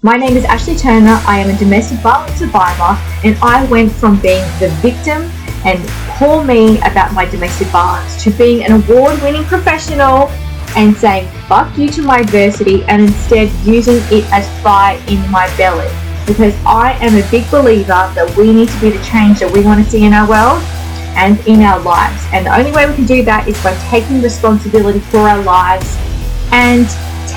My name is Ashley Turner. I am a domestic violence survivor, and I went from being the victim and poor me about my domestic violence to being an award winning professional and saying fuck you to my adversity and instead using it as fire in my belly. Because I am a big believer that we need to be the change that we want to see in our world and in our lives. And the only way we can do that is by taking responsibility for our lives and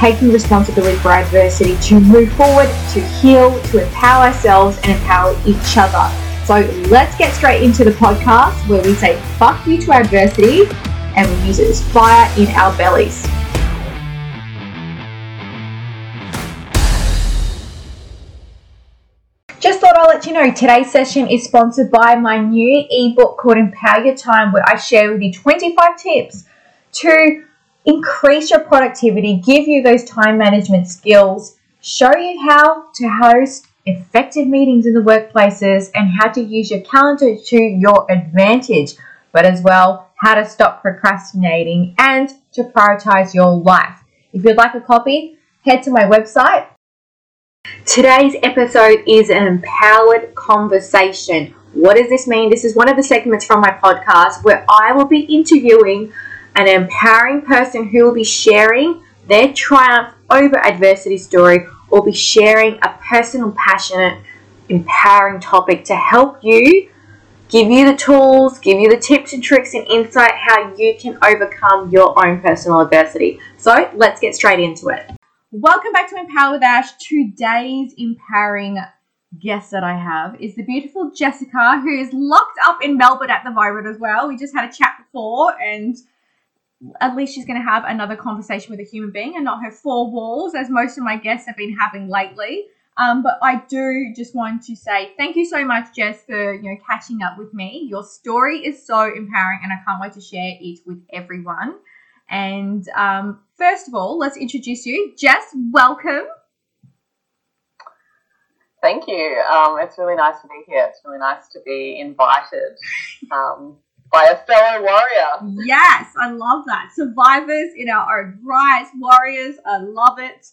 taking responsibility for adversity to move forward, to heal, to empower ourselves and empower each other. So let's get straight into the podcast where we say fuck you to adversity and we use it as fire in our bellies. Just thought I'll let you know today's session is sponsored by my new ebook called Empower Your Time, where I share with you 25 tips to increase your productivity, give you those time management skills, show you how to host effective meetings in the workplaces, and how to use your calendar to your advantage, but as well, how to stop procrastinating and to prioritize your life. If you'd like a copy, head to my website. Today's episode is an empowered conversation. What does this mean? This is one of the segments from my podcast where I will be interviewing an empowering person who will be sharing their triumph over adversity story or be sharing a personal, passionate, empowering topic to help you give you the tools, give you the tips and tricks and insight how you can overcome your own personal adversity. So let's get straight into it. Welcome back to Empower with Ash. Today's empowering guest that I have is the beautiful Jessica, who is locked up in Melbourne at the moment as well. We just had a chat before, and at least she's going to have another conversation with a human being and not her four walls, as most of my guests have been having lately. Um, but I do just want to say thank you so much, Jess, for you know catching up with me. Your story is so empowering, and I can't wait to share it with everyone. And um, first of all, let's introduce you, Jess. Welcome. Thank you. Um, it's really nice to be here. It's really nice to be invited um, by a fellow warrior. Yes, I love that. Survivors in our own right, warriors. I love it.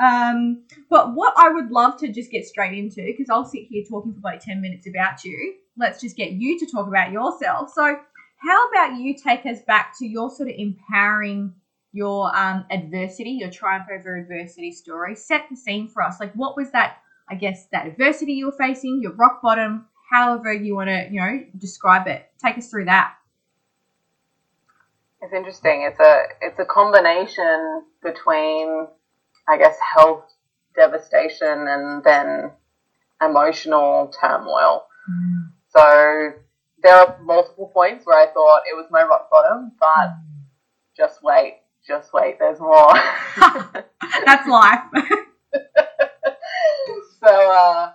Um, but what I would love to just get straight into, because I'll sit here talking for like 10 minutes about you, let's just get you to talk about yourself. So, how about you take us back to your sort of empowering your um, adversity, your triumph over adversity story? Set the scene for us. Like, what was that, I guess, that adversity you were facing, your rock bottom, however you want to, you know, describe it. Take us through that. It's interesting. It's a it's a combination between I guess, health devastation and then emotional turmoil. Mm. So there are multiple points where I thought it was my rock bottom, but mm. just wait, just wait, there's more. That's life. so, uh,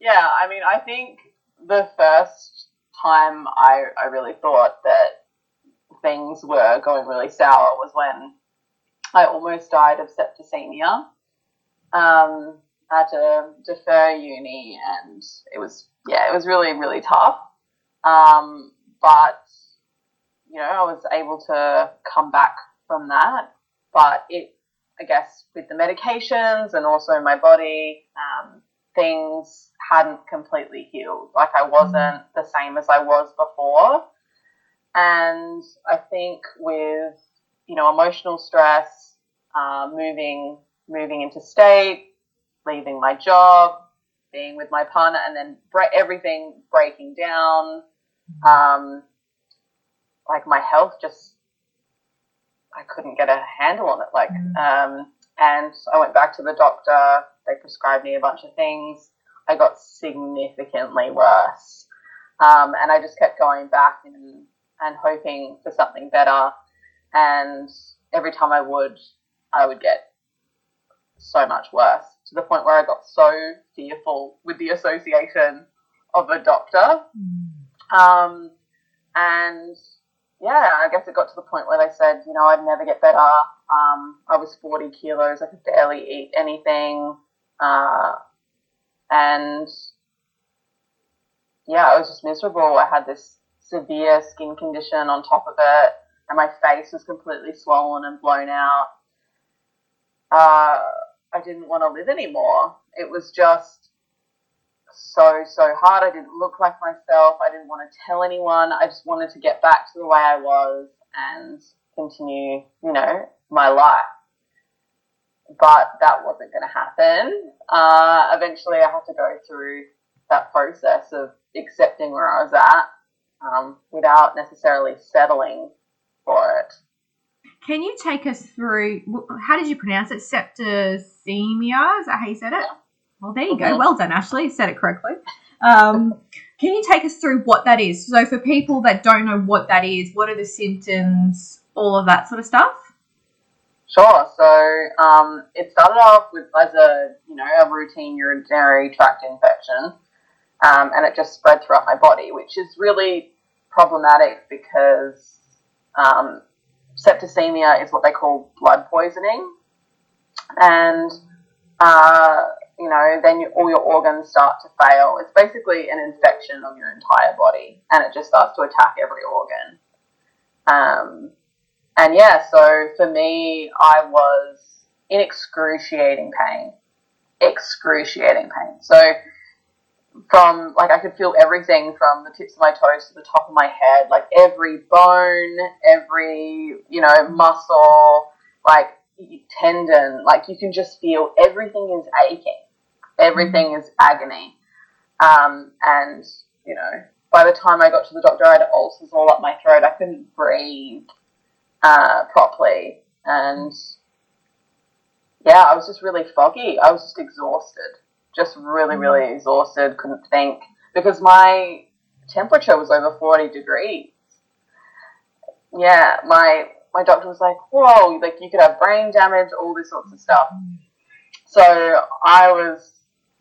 yeah, I mean, I think the first time I, I really thought that things were going really sour was when I almost died of septicemia. Um, I had to defer uni, and it was yeah, it was really really tough. Um, but you know, I was able to come back from that. But it, I guess, with the medications and also my body, um, things hadn't completely healed. Like I wasn't the same as I was before. And I think with you know emotional stress uh, moving moving into state, leaving my job, being with my partner, and then bre- everything breaking down. Um, like my health just, I couldn't get a handle on it. Like, mm. um, and I went back to the doctor. They prescribed me a bunch of things. I got significantly worse, um, and I just kept going back and and hoping for something better. And every time I would, I would get so much worse to the point where I got so fearful with the association of a doctor. Mm. Um, and yeah, I guess it got to the point where they said, you know, I'd never get better. Um, I was 40 kilos, I could barely eat anything. Uh, and yeah, I was just miserable. I had this severe skin condition on top of it, and my face was completely swollen and blown out uh, I didn't want to live anymore. It was just so, so hard. I didn't look like myself. I didn't want to tell anyone. I just wanted to get back to the way I was and continue, you know, my life. But that wasn't going to happen. Uh, eventually, I had to go through that process of accepting where I was at um, without necessarily settling for it. Can you take us through? How did you pronounce it? Septicemia? Is that how you said it? Yeah. Well, there you mm-hmm. go. Well done, Ashley. You said it correctly. Um, can you take us through what that is? So, for people that don't know what that is, what are the symptoms, all of that sort of stuff? Sure. So, um, it started off with as a you know a routine urinary tract infection, um, and it just spread throughout my body, which is really problematic because um, septicemia is what they call blood poisoning, and uh, you know then you, all your organs start to fail. It's basically an infection on your entire body, and it just starts to attack every organ. And yeah, so for me, I was in excruciating pain, excruciating pain. So from like I could feel everything from the tips of my toes to the top of my head, like every bone, every you know muscle, like tendon, like you can just feel everything is aching, everything is agony, um, and you know by the time I got to the doctor, I had ulcers all up my throat. I couldn't breathe uh, properly, and yeah, I was just really foggy. I was just exhausted just really, mm. really exhausted, couldn't think because my temperature was over 40 degrees. Yeah, my my doctor was like, "Whoa, like you could have brain damage, all this sorts of stuff." So I was,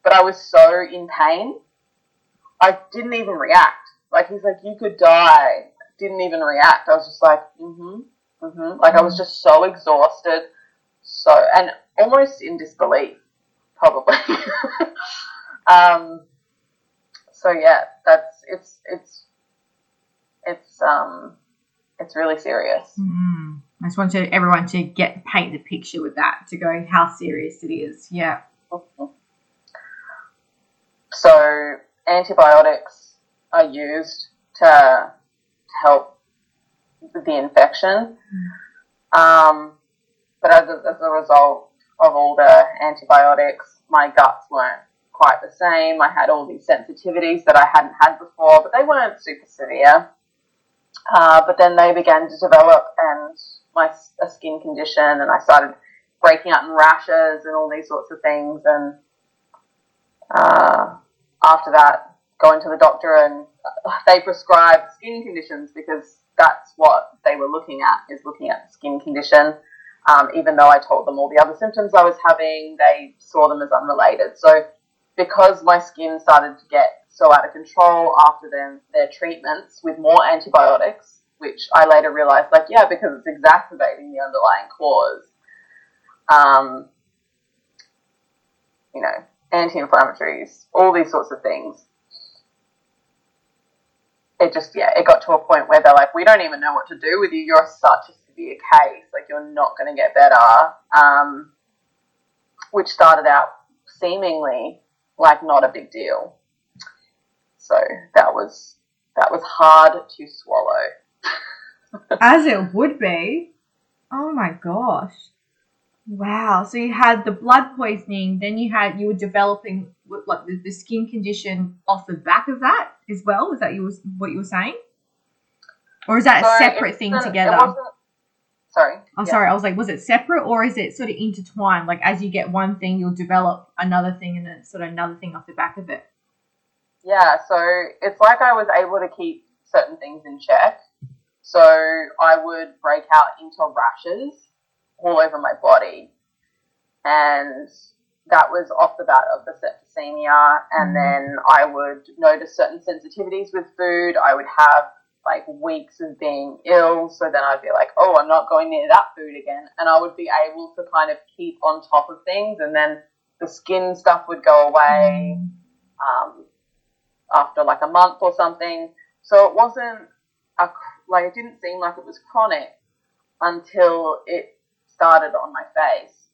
but I was so in pain, I didn't even react. Like he's like, "You could die." Didn't even react. I was just like, "Mm-hmm, mm-hmm." Like I was just so exhausted, so and almost in disbelief probably. um, so yeah, that's it's it's it's um it's really serious. Mm. I just want to, everyone to get paint the picture with that to go how serious it is. Yeah. Mm-hmm. So antibiotics are used to, to help the infection. Um, but as a, as a result, of all the antibiotics. My guts weren't quite the same. I had all these sensitivities that I hadn't had before, but they weren't super severe. Uh, but then they began to develop, and my a skin condition, and I started breaking out in rashes and all these sorts of things. And uh, after that, going to the doctor, and they prescribed skin conditions because that's what they were looking at is looking at the skin condition. Um, even though I told them all the other symptoms I was having, they saw them as unrelated. So, because my skin started to get so out of control after their, their treatments with more antibiotics, which I later realized, like, yeah, because it's exacerbating the underlying cause. Um, you know, anti inflammatories, all these sorts of things. It just, yeah, it got to a point where they're like, we don't even know what to do with you. You're such a severe case, like you're not going to get better, um, which started out seemingly like not a big deal. So that was that was hard to swallow. As it would be. Oh my gosh. Wow. So you had the blood poisoning, then you had you were developing like the, the skin condition off the back of that as well. Is that you was what you were saying? Or is that so a separate thing together? Sorry. Oh, yeah. sorry. I was like, was it separate or is it sort of intertwined? Like, as you get one thing, you'll develop another thing and then sort of another thing off the back of it. Yeah. So it's like I was able to keep certain things in check. So I would break out into rashes all over my body. And that was off the bat of the septicemia. And mm. then I would notice certain sensitivities with food. I would have like weeks of being ill. So then I'd be like, oh, I'm not going near that food again. And I would be able to kind of keep on top of things. And then the skin stuff would go away um, after like a month or something. So it wasn't a, like, it didn't seem like it was chronic until it started on my face.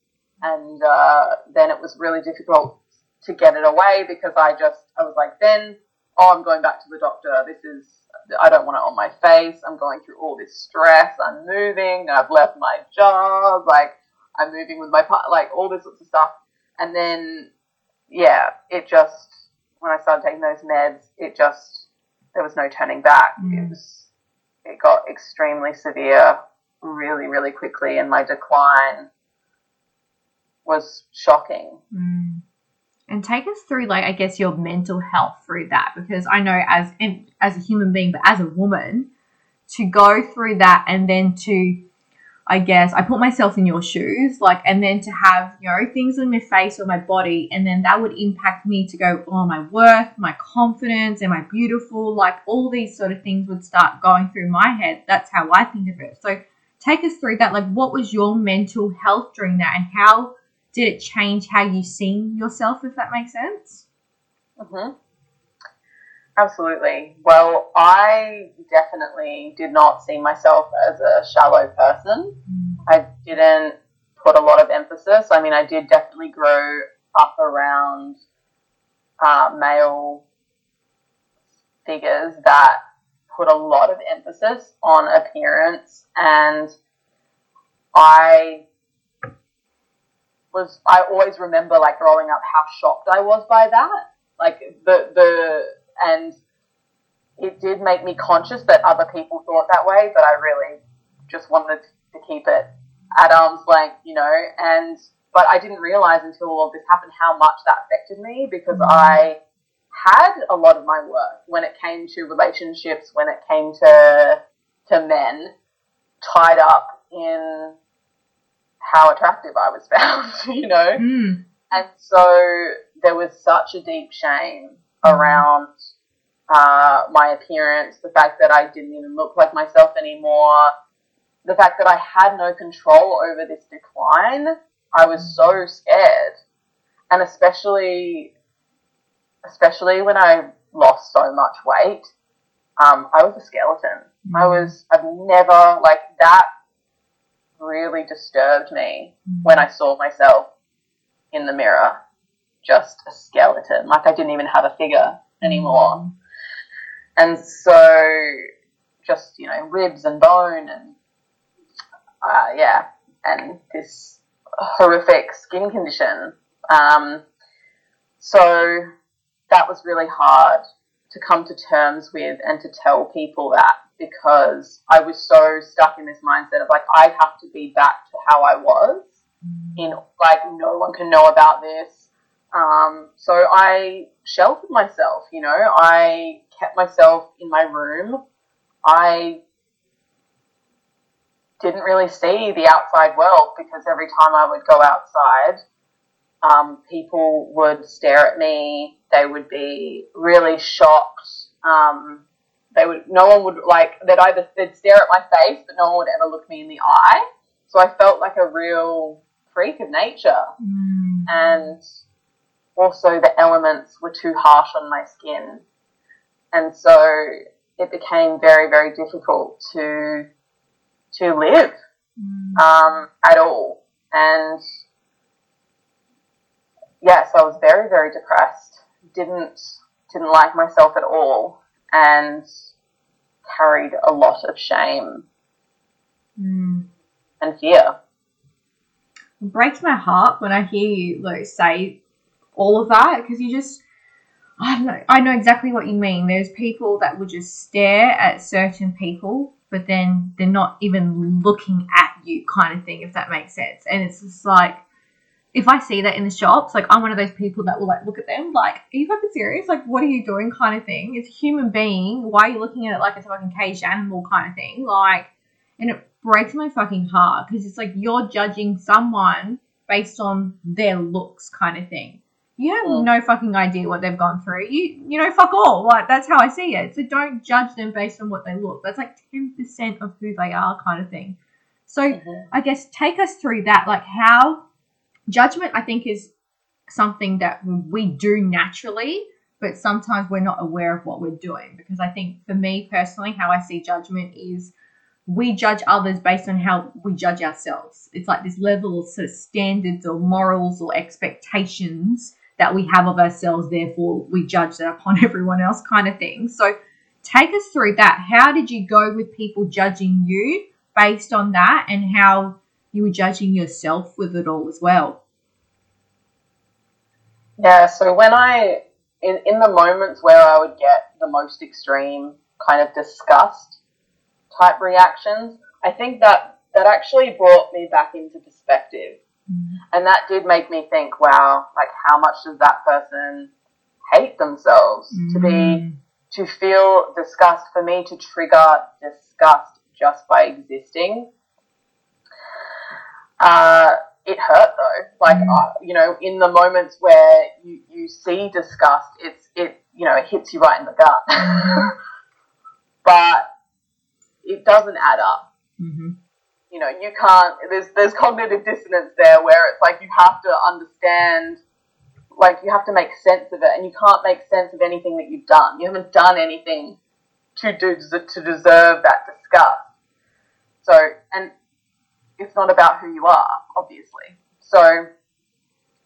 And uh, then it was really difficult to get it away because I just I was like then oh I'm going back to the doctor. This is I don't want it on my face. I'm going through all this stress. I'm moving. I've left my job. Like I'm moving with my partner like all this sorts of stuff. And then yeah it just when I started taking those meds it just there was no turning back. Mm. it was it got extremely severe really really quickly and my decline was shocking Mm. And take us through, like, I guess your mental health through that, because I know as as a human being, but as a woman, to go through that and then to, I guess, I put myself in your shoes, like, and then to have you know things on my face or my body, and then that would impact me to go, oh, my worth, my confidence, am I beautiful? Like, all these sort of things would start going through my head. That's how I think of it. So, take us through that. Like, what was your mental health during that, and how did it change how you seen yourself if that makes sense hmm Absolutely. Well, I definitely did not see myself as a shallow person. I didn't put a lot of emphasis. I mean, I did definitely grow up around uh, male figures that put a lot of emphasis on appearance, and I was. I always remember, like growing up, how shocked I was by that. Like the the and it did make me conscious that other people thought that way, but I really just wanted to keep it at arm's length, you know, and but I didn't realize until all of this happened how much that affected me because mm-hmm. I had a lot of my work when it came to relationships, when it came to to men, tied up in how attractive I was found, you know. mm. And so there was such a deep shame around uh, my appearance, the fact that I didn't even look like myself anymore, the fact that I had no control over this decline. I was so scared. And especially, especially when I lost so much weight, um, I was a skeleton. I was, I've never, like, that really disturbed me when I saw myself in the mirror, just a skeleton. Like I didn't even have a figure anymore. And so, just, you know, ribs and bone and, uh, yeah, and this horrific skin condition. Um, so, that was really hard to come to terms with and to tell people that because I was so stuck in this mindset of like, I have to be back to how I was in like no one can know about this. Um, so I sheltered myself, you know, I kept myself in my room. I didn't really see the outside world because every time I would go outside, um, people would stare at me. They would be really shocked. Um, they would, no one would like, they'd either, they'd stare at my face, but no one would ever look me in the eye. So I felt like a real freak of nature. Mm. And also the elements were too harsh on my skin. And so it became very, very difficult to, to live, Mm. um, at all. And yes, I was very, very depressed. Didn't, didn't like myself at all and carried a lot of shame Mm. and fear. It breaks my heart when I hear you like say all of that because you just I don't know I know exactly what you mean. There's people that will just stare at certain people, but then they're not even looking at you, kind of thing, if that makes sense. And it's just like if I see that in the shops, like I'm one of those people that will like look at them like, are you fucking serious? Like, what are you doing? Kind of thing. It's a human being. Why are you looking at it like it's a fucking caged animal? Kind of thing. Like, and it breaks my fucking heart because it's like you're judging someone based on their looks, kind of thing. You have Mm. no fucking idea what they've gone through. You, you know, fuck all. Like that's how I see it. So don't judge them based on what they look. That's like ten percent of who they are, kind of thing. So Mhm. I guess take us through that, like how judgment, I think, is something that we do naturally, but sometimes we're not aware of what we're doing. Because I think for me personally, how I see judgment is we judge others based on how we judge ourselves. It's like this level of sort of standards or morals or expectations that we have of ourselves, therefore we judge that upon everyone else, kind of thing. So, take us through that. How did you go with people judging you based on that, and how you were judging yourself with it all as well? Yeah, so when I, in, in the moments where I would get the most extreme kind of disgust type reactions, I think that that actually brought me back into perspective. Mm. And that did make me think, wow, like how much does that person hate themselves mm. to be mm. to feel disgust for me to trigger disgust just by existing. Uh, it hurt though. Like uh, you know, in the moments where you, you see disgust, it's it you know it hits you right in the gut. But it doesn't add up. Mm-hmm. You know, you can't. There's there's cognitive dissonance there where it's like you have to understand, like you have to make sense of it, and you can't make sense of anything that you've done. You haven't done anything to do to deserve that disgust. So, and it's not about who you are, obviously. So,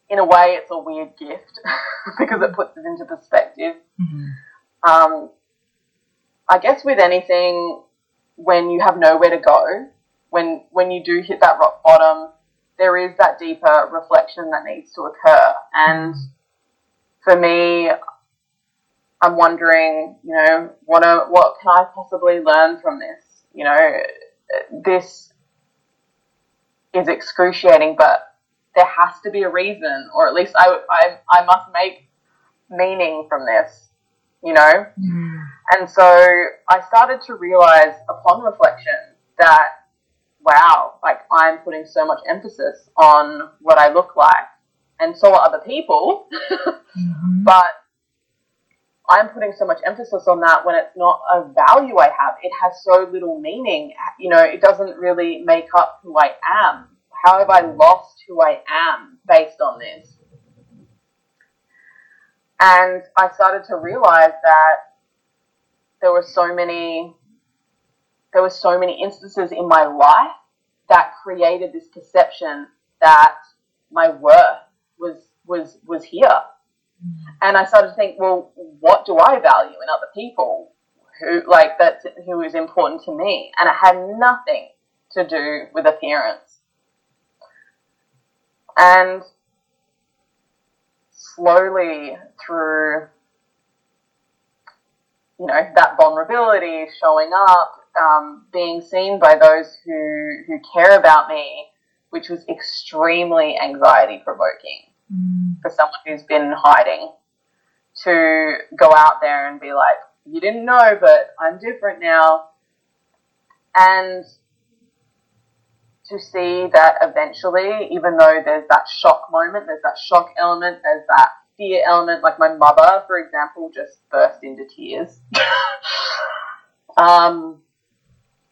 in a way, it's a weird gift because it puts it into perspective. Mm-hmm. Um, I guess with anything, when you have nowhere to go, when when you do hit that rock bottom, there is that deeper reflection that needs to occur. And for me, I'm wondering, you know, what are, what can I possibly learn from this? You know, this is excruciating, but there has to be a reason, or at least I, I, I must make meaning from this, you know? Mm. And so I started to realize upon reflection that, wow, like I'm putting so much emphasis on what I look like, and so are other people, mm-hmm. but I'm putting so much emphasis on that when it's not a value I have. It has so little meaning. You know, it doesn't really make up who I am. How have I lost who I am based on this? And I started to realize that there were so many there were so many instances in my life that created this perception that my worth was was was here. And I started to think, well, what do I value in other people who like that who is important to me? And it had nothing to do with appearance. And slowly through you know, that vulnerability showing up, um, being seen by those who, who care about me, which was extremely anxiety provoking mm. for someone who's been hiding to go out there and be like, you didn't know, but I'm different now. And to see that eventually, even though there's that shock moment, there's that shock element, there's that fear element. Like my mother, for example, just burst into tears. um,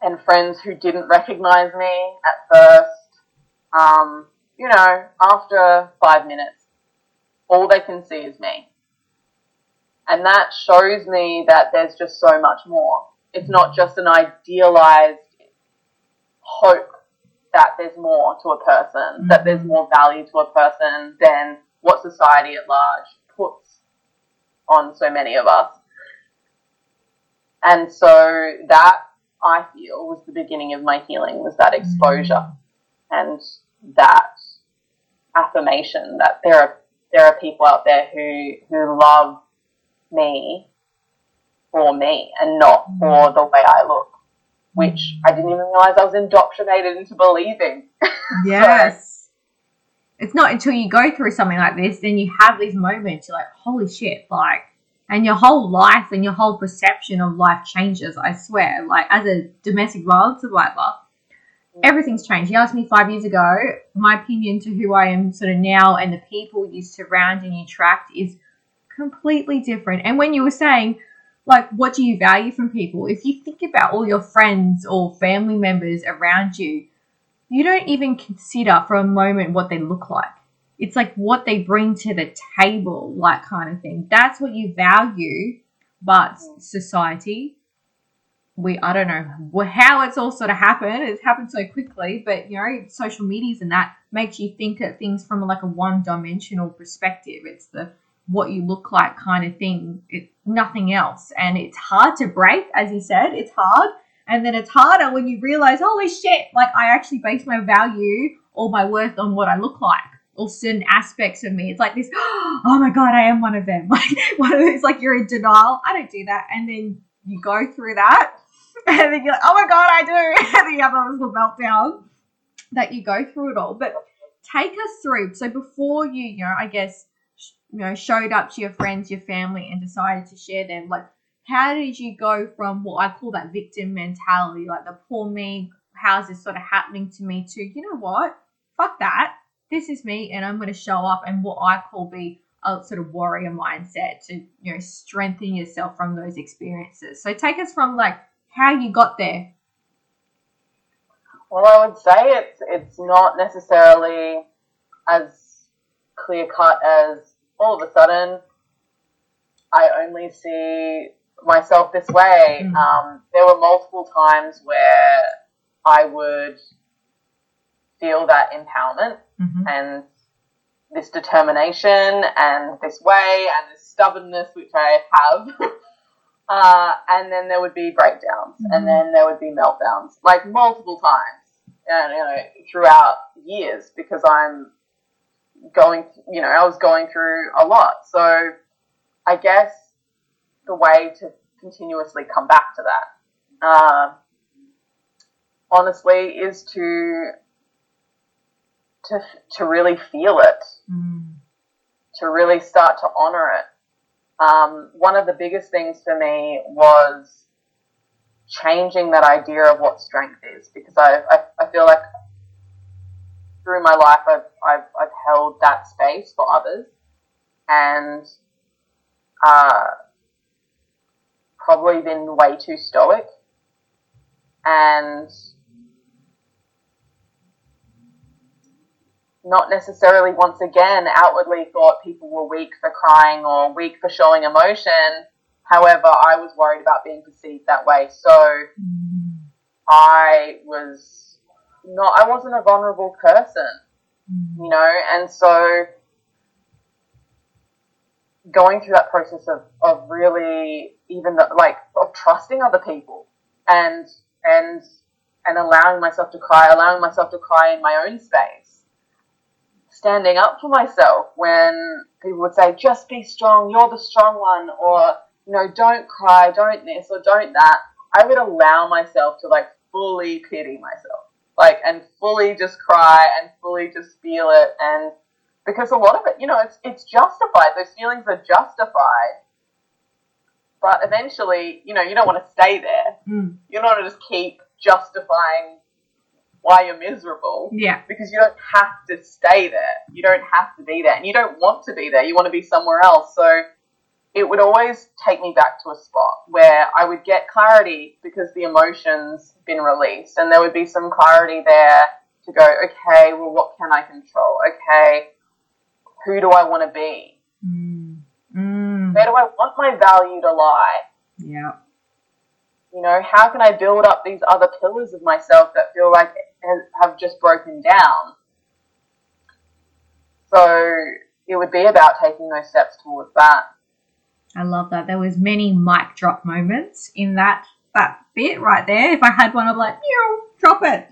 and friends who didn't recognize me at first, um, you know, after five minutes, all they can see is me. And that shows me that there's just so much more. It's not just an idealized hope that there's more to a person, mm-hmm. that there's more value to a person than what society at large puts on so many of us. And so that I feel was the beginning of my healing was that exposure mm-hmm. and that affirmation that there are there are people out there who who love me for me and not mm-hmm. for the way I look, which I didn't even realize I was indoctrinated into believing. Yes. so, it's not until you go through something like this, then you have these moments, you're like, holy shit, like, and your whole life and your whole perception of life changes, I swear. Like, as a domestic violence survivor, everything's changed. You asked me five years ago, my opinion to who I am sort of now and the people you surround and you attract is completely different. And when you were saying, like, what do you value from people? If you think about all your friends or family members around you, you don't even consider for a moment what they look like. It's like what they bring to the table, like kind of thing. That's what you value. But society, we I don't know how it's all sort of happened. It's happened so quickly, but you know, social medias and that makes you think at things from like a one-dimensional perspective. It's the what you look like kind of thing. It's nothing else, and it's hard to break, as you said. It's hard, and then it's harder when you realize, holy shit! Like I actually base my value or my worth on what I look like or certain aspects of me. It's like this, oh my god, I am one of them. Like one of those, like you're in denial. I don't do that, and then you go through that and then you're like, oh my god, I do. And then you have a little meltdown that you go through it all. But take us through. So before you, you know, I guess, you know, showed up to your friends, your family, and decided to share them, like, how did you go from what I call that victim mentality, like the poor me, how's this sort of happening to me, to, you know what, fuck that. This is me, and I'm going to show up and what I call be a sort of warrior mindset to, you know, strengthen yourself from those experiences. So take us from like how you got there. Well, I would say it's it's not necessarily as clear cut as all of a sudden I only see myself this way. Mm. Um, there were multiple times where I would feel that empowerment mm-hmm. and this determination and this way and this stubbornness which I have. Uh, and then there would be breakdowns, mm-hmm. and then there would be meltdowns, like multiple times, and you know, throughout years, because I'm going, you know, I was going through a lot. So, I guess the way to continuously come back to that, uh, honestly, is to to to really feel it, mm. to really start to honor it um, one of the biggest things for me was changing that idea of what strength is because I, I, I feel like through my life I've, I've, I've held that space for others. And uh, probably been way too stoic. And not necessarily once again outwardly thought people were weak for crying or weak for showing emotion. However, I was worried about being perceived that way. So. I was not, I wasn't a vulnerable person, mm. you know, and so going through that process of, of really even the, like of trusting other people and and and allowing myself to cry, allowing myself to cry in my own space standing up for myself when people would say, just be strong, you're the strong one, or, you know, don't cry, don't this, or don't that. I would allow myself to like fully pity myself, like, and fully just cry and fully just feel it. And because a lot of it, you know, it's, it's justified. Those feelings are justified. But eventually, you know, you don't want to stay there. Mm. You don't want to just keep justifying why you're miserable. Yeah. Because you don't have to stay there. You don't have to be there. And you don't want to be there. You want to be somewhere else. So it would always take me back to a spot where I would get clarity because the emotions been released. And there would be some clarity there to go, okay, well, what can I control? Okay, who do I want to be? Mm. Mm. Where do I want my value to lie? Yeah. You know, how can I build up these other pillars of myself that feel like have just broken down. So it would be about taking those steps towards that. I love that. There was many mic drop moments in that that bit right there. If I had one, I'd be like, drop it.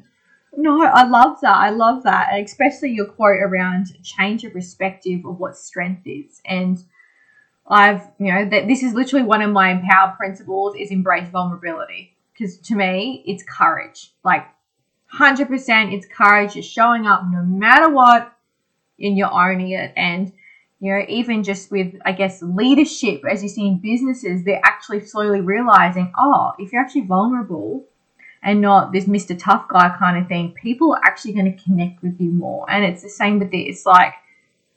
No, I love that. I love that. And especially your quote around change of perspective of what strength is. And I've, you know, that this is literally one of my empower principles is embrace vulnerability. Because to me, it's courage. Like 100% it's courage, it's showing up no matter what, and you're owning it. And, you know, even just with, I guess, leadership, as you see in businesses, they're actually slowly realizing, oh, if you're actually vulnerable and not this Mr. Tough Guy kind of thing, people are actually going to connect with you more. And it's the same with this. Like,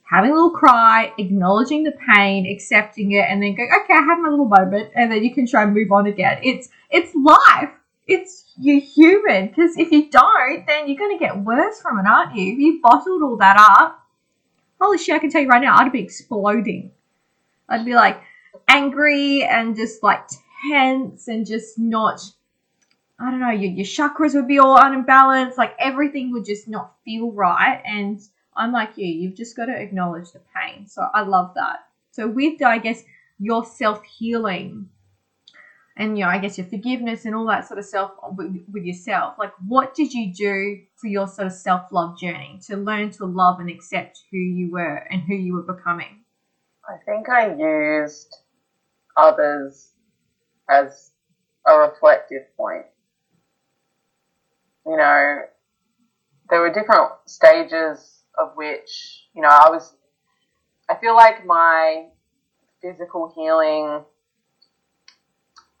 having a little cry, acknowledging the pain, accepting it, and then go, okay, I have my little moment, and then you can try and move on again. It's it's life it's you're human because if you don't, then you're going to get worse from it, aren't you? If you bottled all that up, holy shit, I can tell you right now, I'd be exploding. I'd be like angry and just like tense and just not I don't know, your, your chakras would be all unbalanced, like everything would just not feel right. And I'm like you, you've just got to acknowledge the pain. So I love that. So with, I guess, your self healing and you know, I guess your forgiveness and all that sort of self with, with yourself. Like, what did you do for your sort of self love journey to learn to love and accept who you were and who you were becoming? I think I used others as a reflective point. You know, there were different stages of which, you know, I was, I feel like my physical healing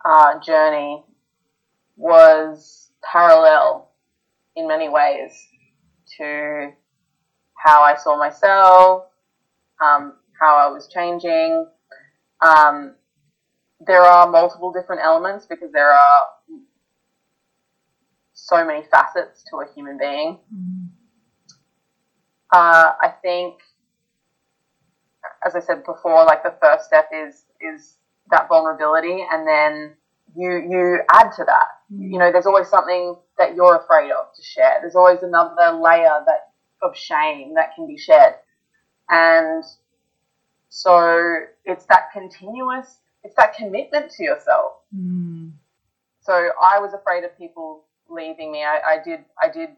uh, journey was parallel in many ways to how I saw myself, um, how I was changing. Um, there are multiple different elements because there are so many facets to a human being. Mm. Uh, I think, as I said before, like the first step is is that vulnerability, and then you you add to that. Mm. You know, there's always something that you're afraid of to share. There's always another layer that of shame that can be shared, and so it's that continuous, it's that commitment to yourself. Mm. So I was afraid of people leaving me. I, I did I did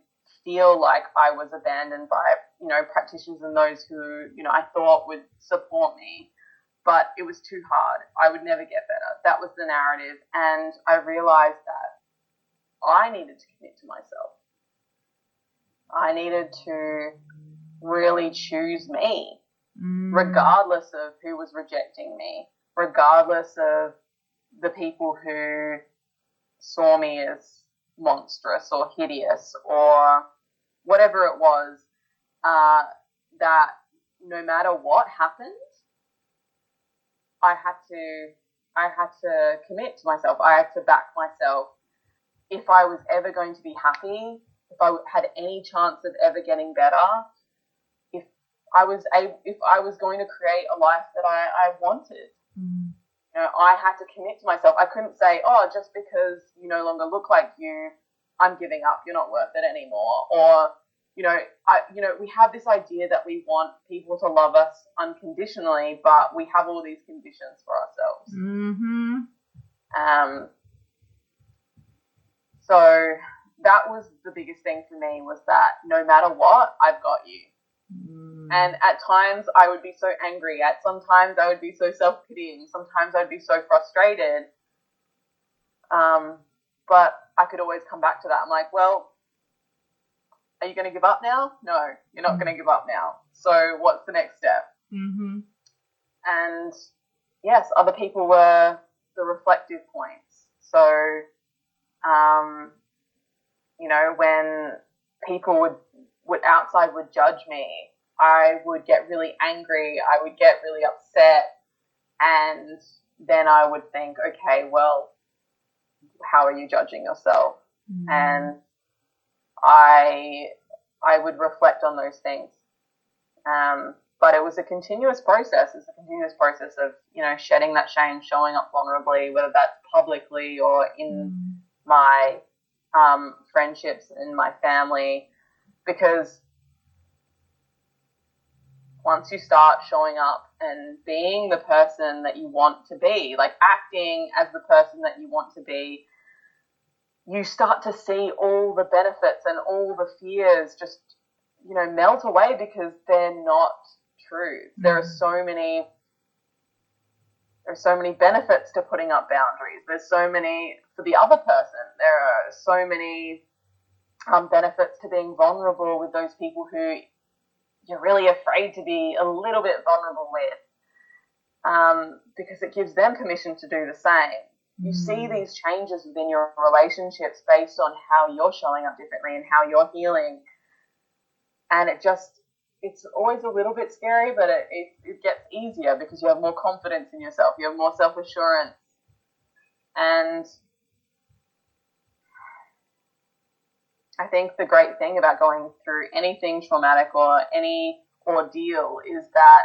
feel like I was abandoned by you know practitioners and those who you know I thought would support me but it was too hard. I would never get better. That was the narrative. And I realized that I needed to commit to myself. I needed to really choose me, mm. regardless of who was rejecting me, regardless of the people who saw me as monstrous or hideous or whatever it was, uh, that no matter what happened, I had to I had to commit to myself. I had to back myself. If I was ever going to be happy, if I had any chance of ever getting better, if I was able, if I was going to create a life that I, I wanted, mm. You know, I had to commit to myself. I couldn't say, oh, just because you no longer look like you, I'm giving up. You're not worth it anymore. Or you know, I, you know, we have this idea that we want people to love us unconditionally, but we have all these conditions for ourselves. Mm-hmm. Um, so that was the biggest thing for me was that no matter what, I've got you. Mm. And at times I would be so angry. At sometimes I would be so self pitying. Sometimes I'd be so frustrated. Um, but I could always come back to that. I'm like, well, are you going to give up now? No, you're not mm-hmm. going to give up now. So what's the next step? Mm-hmm. And yes, other people were the reflective points. So, um, you know, when people would, would outside would judge me, I would get really angry. I would get really upset. And then I would think, okay, well, how are you judging yourself? Mm-hmm. And I I would reflect on those things. Um, but it was a continuous process. It's a continuous process of you know shedding that shame, showing up vulnerably, whether that's publicly or in mm. my um, friendships and my family, because once you start showing up and being the person that you want to be, like acting as the person that you want to be, you start to see all the benefits and all the fears just, you know, melt away because they're not true. Mm-hmm. There are mm. so many there are so many benefits to putting up boundaries. There's so many for the other person. There are so many um, benefits to being vulnerable with those people who you're really afraid to be a little bit vulnerable with, um, because it gives them permission to do the same. You see mm. these changes within your relationships based on how you're showing up differently and how you're healing. And it just, it's always a little bit scary, but it, it, it gets easier because you have more confidence in yourself, you have more self assurance. And I think the great thing about going through anything traumatic or any ordeal is that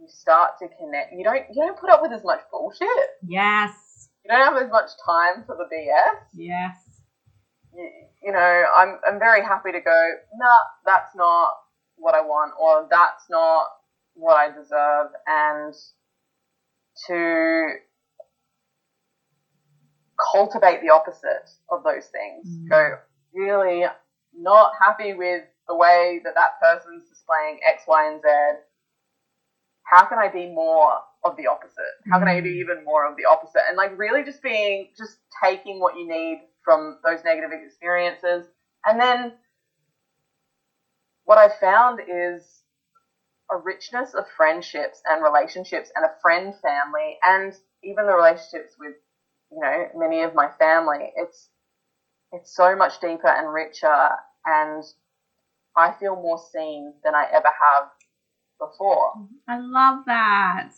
you start to connect. You don't you don't put up with as much bullshit. Yes. you don't have as much time for the BS. Yes. You, you know, I'm I'm very happy to go. Nah, that's not what I want, or that's not what I deserve, and to cultivate the opposite of those things. Mm. Go really not happy with the way that that person's displaying X, Y, and Z. How can I be more of the opposite? How can I be Mm. even more of the opposite? And like really just being, just taking what you need from those negative experiences. And then what I found is a richness of friendships and relationships and a friend family and even the relationships with, you know, many of my family. It's, it's so much deeper and richer and I feel more seen than I ever have before. I love that.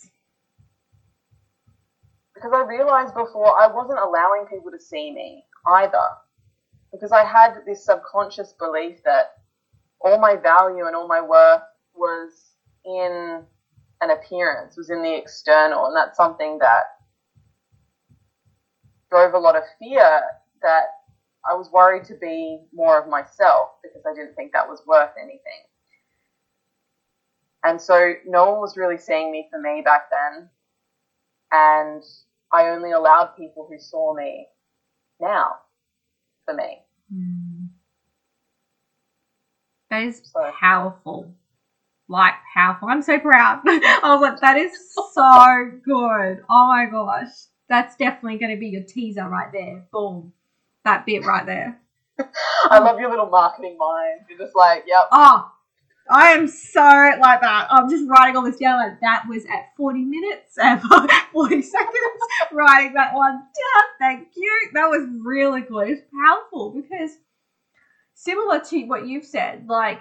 Because I realized before I wasn't allowing people to see me either. Because I had this subconscious belief that all my value and all my worth was in an appearance, was in the external. And that's something that drove a lot of fear that I was worried to be more of myself because I didn't think that was worth anything. And so no one was really seeing me for me back then. And I only allowed people who saw me now for me. Mm. That is So- powerful. Like powerful. I'm so proud. I was like, that is so good. Oh my gosh. That's definitely going to be your teaser right there. Boom. That bit right there. I love your little marketing mind. You're just like, yep, Oh, I am so like that. I'm just writing all this down. Like that was at 40 minutes and 40 seconds. writing that one down. Thank you. That was really good. It's powerful because similar to what you've said, like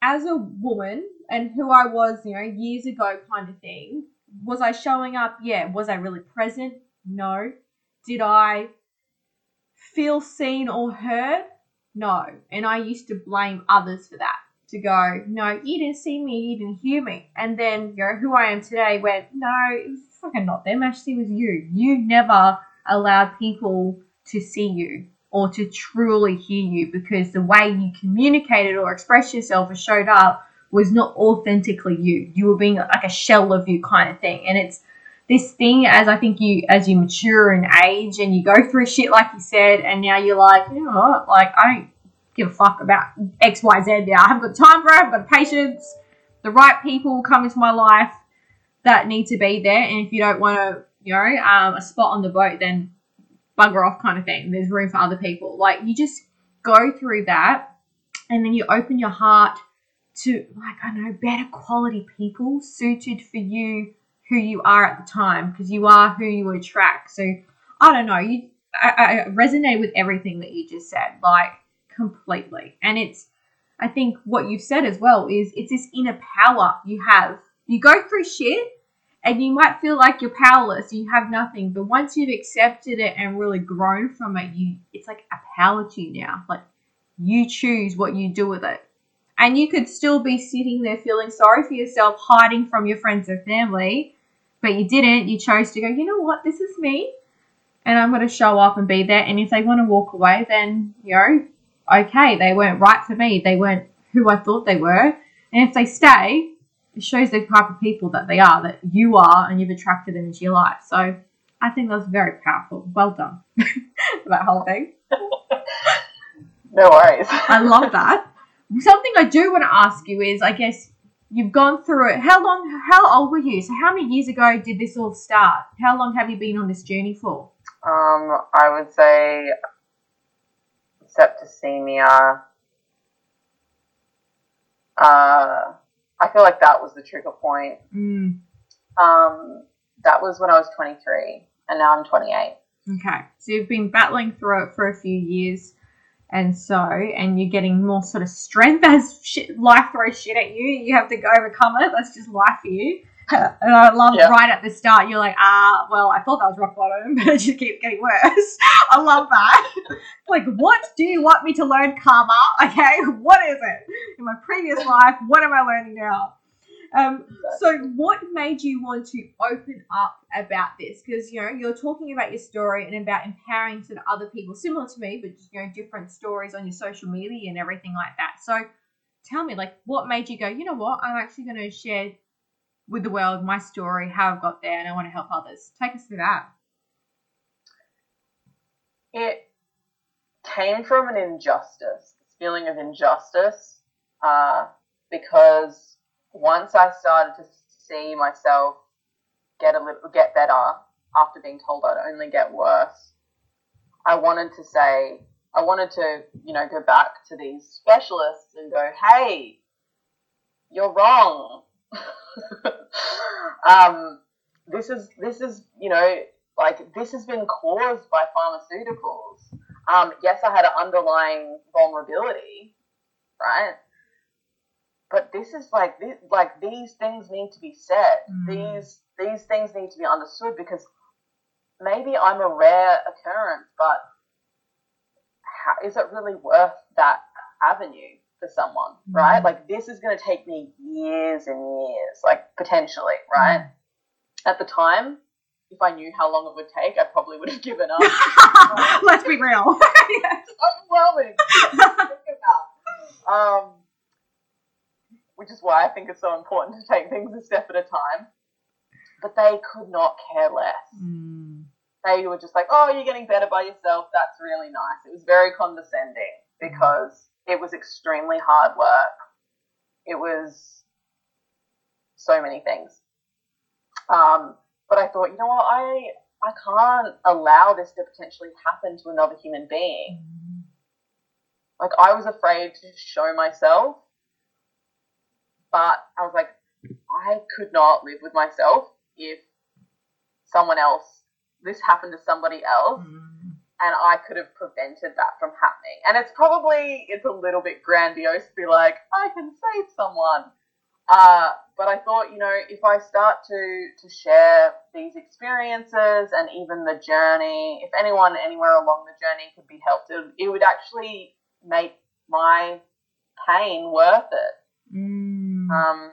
as a woman and who I was, you know, years ago kind of thing, was I showing up? Yeah. Was I really present? No. Did I feel seen or heard? No. And I used to blame others for that. To go, no, you didn't see me, you didn't hear me. And then, you know, who I am today went, no, it was fucking not them, actually, it was you. You never allowed people to see you or to truly hear you because the way you communicated or expressed yourself or showed up was not authentically you. You were being like a shell of you kind of thing. And it's this thing as I think you as you mature and age and you go through shit like you said, and now you're like, you know what, like I don't give a fuck about X, Y, Z now. I haven't got time for it, I've got patience. The right people come into my life that need to be there, and if you don't want to, you know, um, a spot on the boat, then bugger off kind of thing. There's room for other people. Like you just go through that and then you open your heart to like I know, better quality people suited for you who you are at the time because you are who you attract. So I don't know, you I, I resonate with everything that you just said, like completely. And it's I think what you've said as well is it's this inner power you have. You go through shit and you might feel like you're powerless, you have nothing, but once you've accepted it and really grown from it, you it's like a power to you now. Like you choose what you do with it. And you could still be sitting there feeling sorry for yourself, hiding from your friends and family, but you didn't. You chose to go, you know what, this is me, and I'm going to show up and be there. And if they want to walk away, then, you know, okay, they weren't right for me. They weren't who I thought they were. And if they stay, it shows the type of people that they are, that you are, and you've attracted them into your life. So I think that's very powerful. Well done for that whole thing. no worries. I love that. Something I do want to ask you is, I guess you've gone through it. How long? How old were you? So, how many years ago did this all start? How long have you been on this journey for? Um, I would say septicemia. Uh, I feel like that was the trigger point. Mm, Um, that was when I was 23, and now I'm 28. okay, so you've been battling through it for a few years, and so, and you're getting more sort of strength as shit, life throws shit at you. You have to go overcome it. That's just life for you. And I love Yeah. right at the start, you're like, ah, well, I thought that was rock bottom, but it just keeps getting worse. I love that. like, what do you want me to learn, karma? Okay, what is it? In my previous life, what am I learning now? Um, so, what made you want to open up about this? Because you know you're talking about your story and about empowering sort of other people, similar to me, but you know different stories on your social media and everything like that. So, tell me, like, what made you go? You know what? I'm actually going to share with the world my story, how I've got there, and I want to help others. Take us through that. It came from an injustice, this feeling of injustice, uh, because once I started to see myself get a little get better after being told I'd only get worse, I wanted to say I wanted to, you know, go back to these specialists and go, "Hey, you're wrong. um, this is this is you know like this has been caused by pharmaceuticals. Um, yes, I had an underlying vulnerability, right? But this is like this, like these things need to be said. Mm. These these things need to be understood because maybe I'm a rare occurrence, but how, is it really worth that avenue for someone, mm. right? Like this is going to take me years and years, like potentially, right? Mm. At the time, if I knew how long it would take, I probably would have given up. Let's be real. it's overwhelming. um, which is why I think it's so important to take things a step at a time. But they could not care less. Mm. They were just like, "Oh, you're getting better by yourself. That's really nice." It was very condescending because it was extremely hard work. It was so many things. Um, but I thought, you know what, I I can't allow this to potentially happen to another human being. Like I was afraid to show myself, but I was like, I could not live with myself if someone else this happened to somebody else mm. and I could have prevented that from happening. And it's probably it's a little bit grandiose to be like, I can save someone. Uh, but I thought, you know, if I start to to share these experiences and even the journey, if anyone anywhere along the journey could be helped, it, it would actually make my pain worth it. Mm. Um,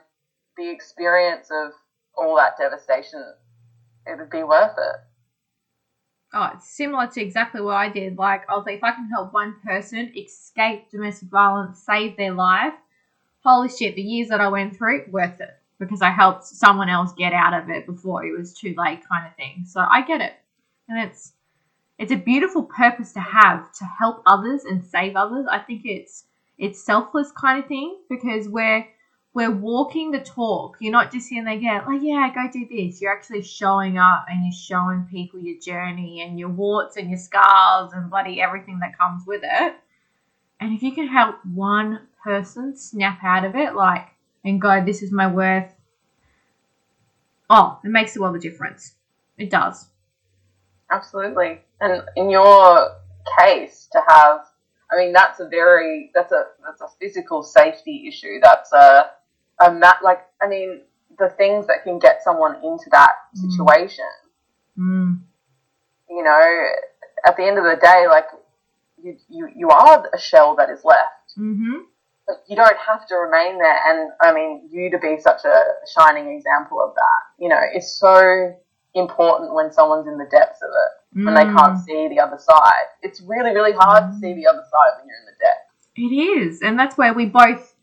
the experience of all that devastation, it would be worth it. Oh, it's similar to exactly what I did. Like, I was like, if I can help one person escape domestic violence, save their life, holy shit, the years that I went through, worth it because I helped someone else get out of it before it was too late, kind of thing. So I get it, and it's it's a beautiful purpose to have to help others and save others. I think it's it's selfless kind of thing because we're we're walking the talk. You're not just sitting there going, oh yeah, go do this. You're actually showing up and you're showing people your journey and your warts and your scars and bloody everything that comes with it. And if you can help one person snap out of it, like, and go, this is my worth, oh, it makes a world of difference. It does. Absolutely. And in your case, to have, I mean, that's a very, that's a, that's a physical safety issue. That's a, a mat, like, I mean, the things that can get someone into that mm. situation. Mm. You know, at the end of the day, like, you, you, you are a shell that is left. Mm-hmm. But you don't have to remain there. And I mean, you to be such a shining example of that, you know, it's so important when someone's in the depths of it, mm. when they can't mm. see the other side. It's really, really hard mm. to see the other side when you're in the depths. It is. And that's where we both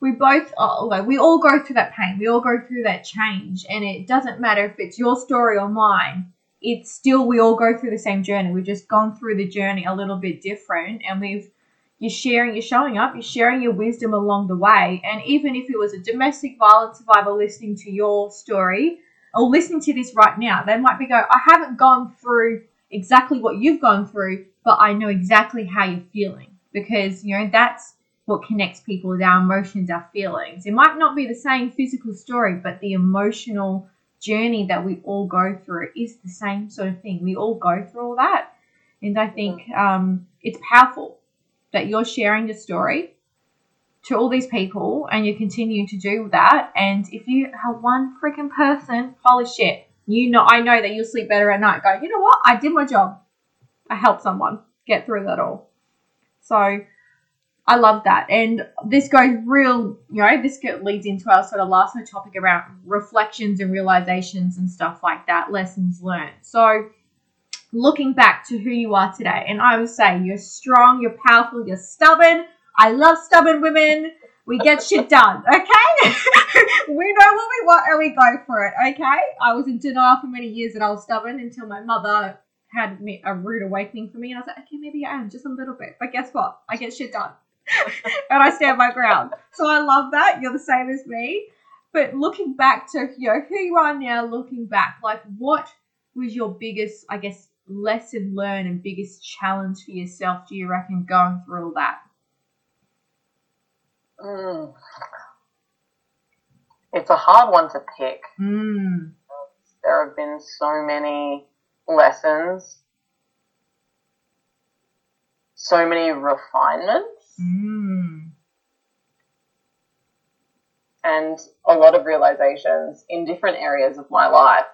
we both like we all go through that pain. We all go through that change. And it doesn't matter if it's your story or mine. It's still we all go through the same journey. We've just gone through the journey a little bit different, and we've you're sharing, you're showing up, you're sharing your wisdom along the way. And even if it was a domestic violence survivor listening to your story or listening to this right now, they might be going, I haven't gone through exactly what you've gone through, but I know exactly how you're feeling. Because you know that's what connects people with our emotions, our feelings. It might not be the same physical story, but the emotional journey that we all go through is the same sort of thing. We all go through all that. And I think um, it's powerful that you're sharing your story to all these people and you continue to do that. And if you have one freaking person, holy shit, you know, I know that you'll sleep better at night. Go, you know what? I did my job. I helped someone get through that all. So I love that. And this goes real, you know, this leads into our sort of last topic around reflections and realizations and stuff like that, lessons learned. So, looking back to who you are today, and I would say you're strong, you're powerful, you're stubborn. I love stubborn women. We get shit done, okay? we know what we want and we go for it, okay? I was in denial for many years that I was stubborn until my mother had a rude awakening for me, and I was like, okay, maybe I am just a little bit. But guess what? I get shit done. and I stand my ground. So I love that. You're the same as me. But looking back to you know who you are now, looking back, like what was your biggest, I guess, lesson learned and biggest challenge for yourself? Do you reckon going through all that? Mm. It's a hard one to pick. Mm. There have been so many lessons, so many refinements, mm. and a lot of realizations in different areas of my life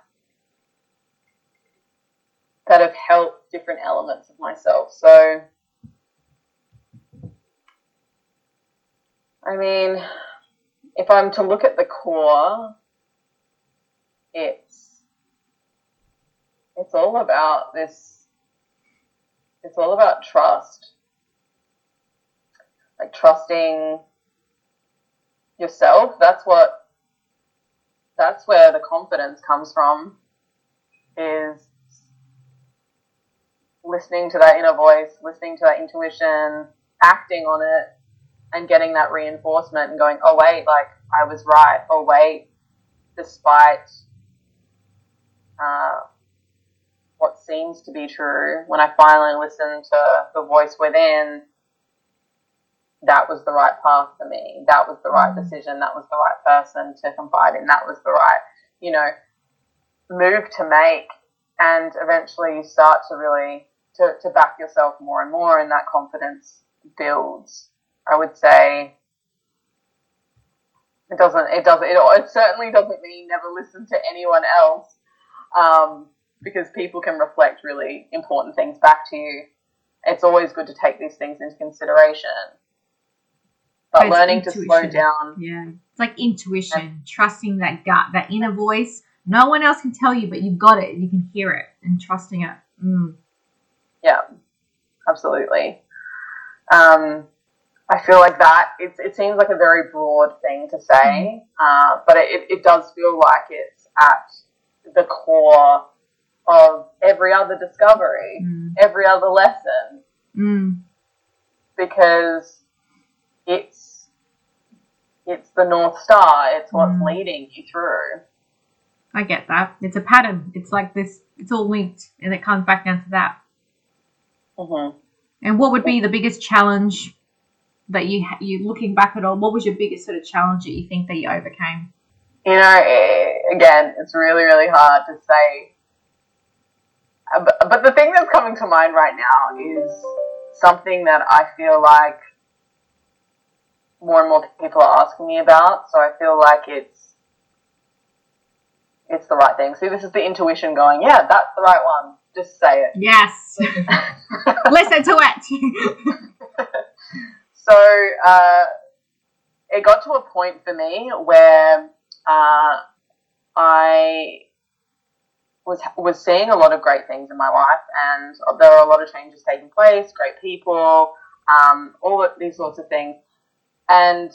that have helped different elements of myself. So, I mean, if I'm to look at the core, it's it's all about this it's all about trust. Like trusting yourself. That's what that's where the confidence comes from is listening to that inner voice, listening to that intuition, acting on it and getting that reinforcement and going, oh, wait, like I was right. Oh, wait, despite uh, what seems to be true, when I finally listen to the voice within, that was the right path for me. That was the right mm. decision. That was the right person to confide in. That was the right, you know, move to make. And eventually you start to really, to, to back yourself more and more and that confidence builds. I would say it doesn't. It doesn't. It, it certainly doesn't mean never listen to anyone else, um, because people can reflect really important things back to you. It's always good to take these things into consideration. But learning to slow down. Yeah, it's like intuition, and, trusting that gut, that inner voice. No one else can tell you, but you've got it. You can hear it, and trusting it. Mm. Yeah, absolutely. Um, I feel like that it, it seems like a very broad thing to say, mm. uh, but it, it does feel like it's at the core of every other discovery, mm. every other lesson, mm. because it's it's the north star. It's what's mm. leading you through. I get that. It's a pattern. It's like this. It's all linked, and it comes back down to that. Mm-hmm. And what would be the biggest challenge that you you looking back at all? What was your biggest sort of challenge that you think that you overcame? You know, again, it's really really hard to say. Uh, but, but the thing that's coming to mind right now is something that I feel like more and more people are asking me about. So I feel like it's it's the right thing. See, this is the intuition going. Yeah, that's the right one. Just say it. Yes. Listen to it. So uh, it got to a point for me where uh, I was was seeing a lot of great things in my life, and there were a lot of changes taking place, great people, um, all of these sorts of things, and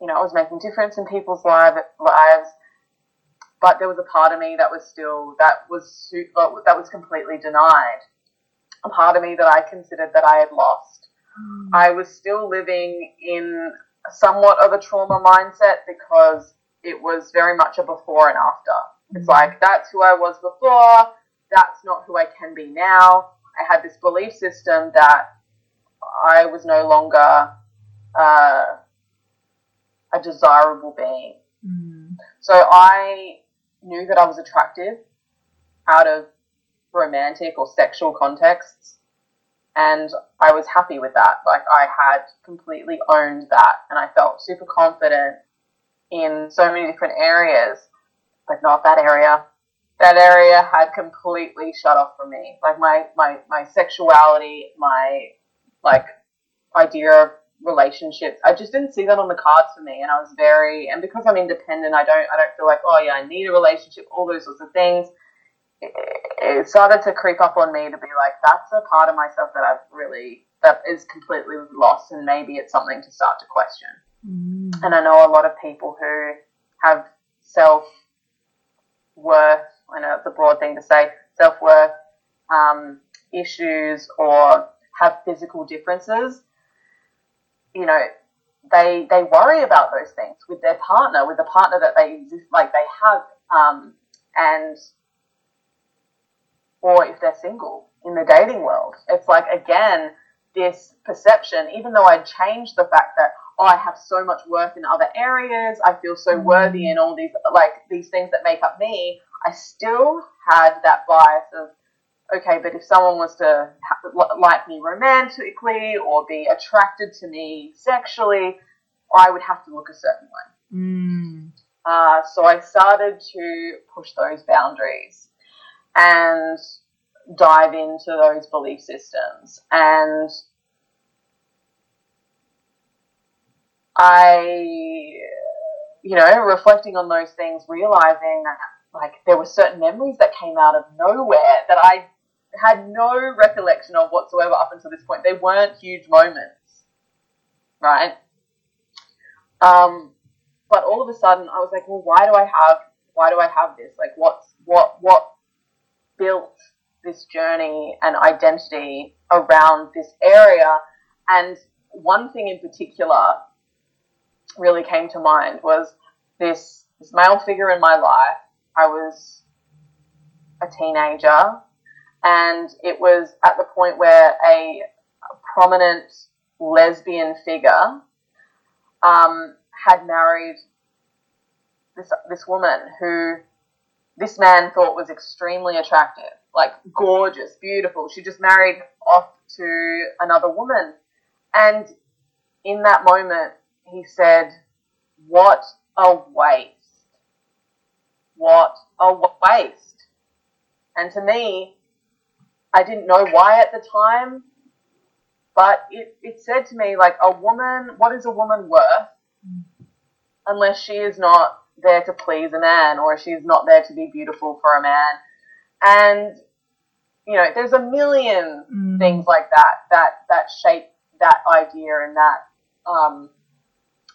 you know I was making difference in people's lives, but there was a part of me that was still that was that was completely denied, a part of me that I considered that I had lost I was still living in somewhat of a trauma mindset because it was very much a before and after. It's mm. like, that's who I was before, that's not who I can be now. I had this belief system that I was no longer uh, a desirable being. Mm. So I knew that I was attractive out of romantic or sexual contexts and I was happy with that. Like I had completely owned that, and I felt super confident in so many different areas, but not that area. That area had completely shut off from me. Like my my my sexuality, my like idea of relationships. I just didn't see that on the cards for me, and I was very and because I'm independent, I don't I don't feel like oh yeah I need a relationship, all those sorts of things. It, it started to creep up on me to be like that's a part of myself that I've really that is completely lost, and maybe it's something to start to question. Mm. And I know a lot of people who have self worth. I know it's a broad thing to say self worth um, issues or have physical differences you know, they they worry about those things with their partner, with the partner that they exist like they have, um, and or if they're single in the dating world, it's like again this perception. Even though I changed the fact that oh, I have so much worth in other areas, I feel so worthy in all these like these things that make up me. I still had that bias of okay, but if someone was to ha- like me romantically or be attracted to me sexually, I would have to look a certain way. Mm. Uh, so I started to push those boundaries and dive into those belief systems. And I, you know, reflecting on those things, realizing that like there were certain memories that came out of nowhere that I had no recollection of whatsoever up until this point. They weren't huge moments, right? Um, but all of a sudden, I was like, well, why do I have why do I have this? Like, what's what what built this journey and identity around this area? And one thing in particular really came to mind was this this male figure in my life. I was a teenager and it was at the point where a prominent lesbian figure um, had married this this woman who this man thought was extremely attractive, like gorgeous, beautiful. She just married off to another woman, and in that moment, he said, "What a waste! What a waste!" And to me, I didn't know why at the time, but it, it said to me, like, a woman, what is a woman worth unless she is not there to please a man or she's not there to be beautiful for a man? And, you know, there's a million Mm. things like that that, that shape that idea and that, um,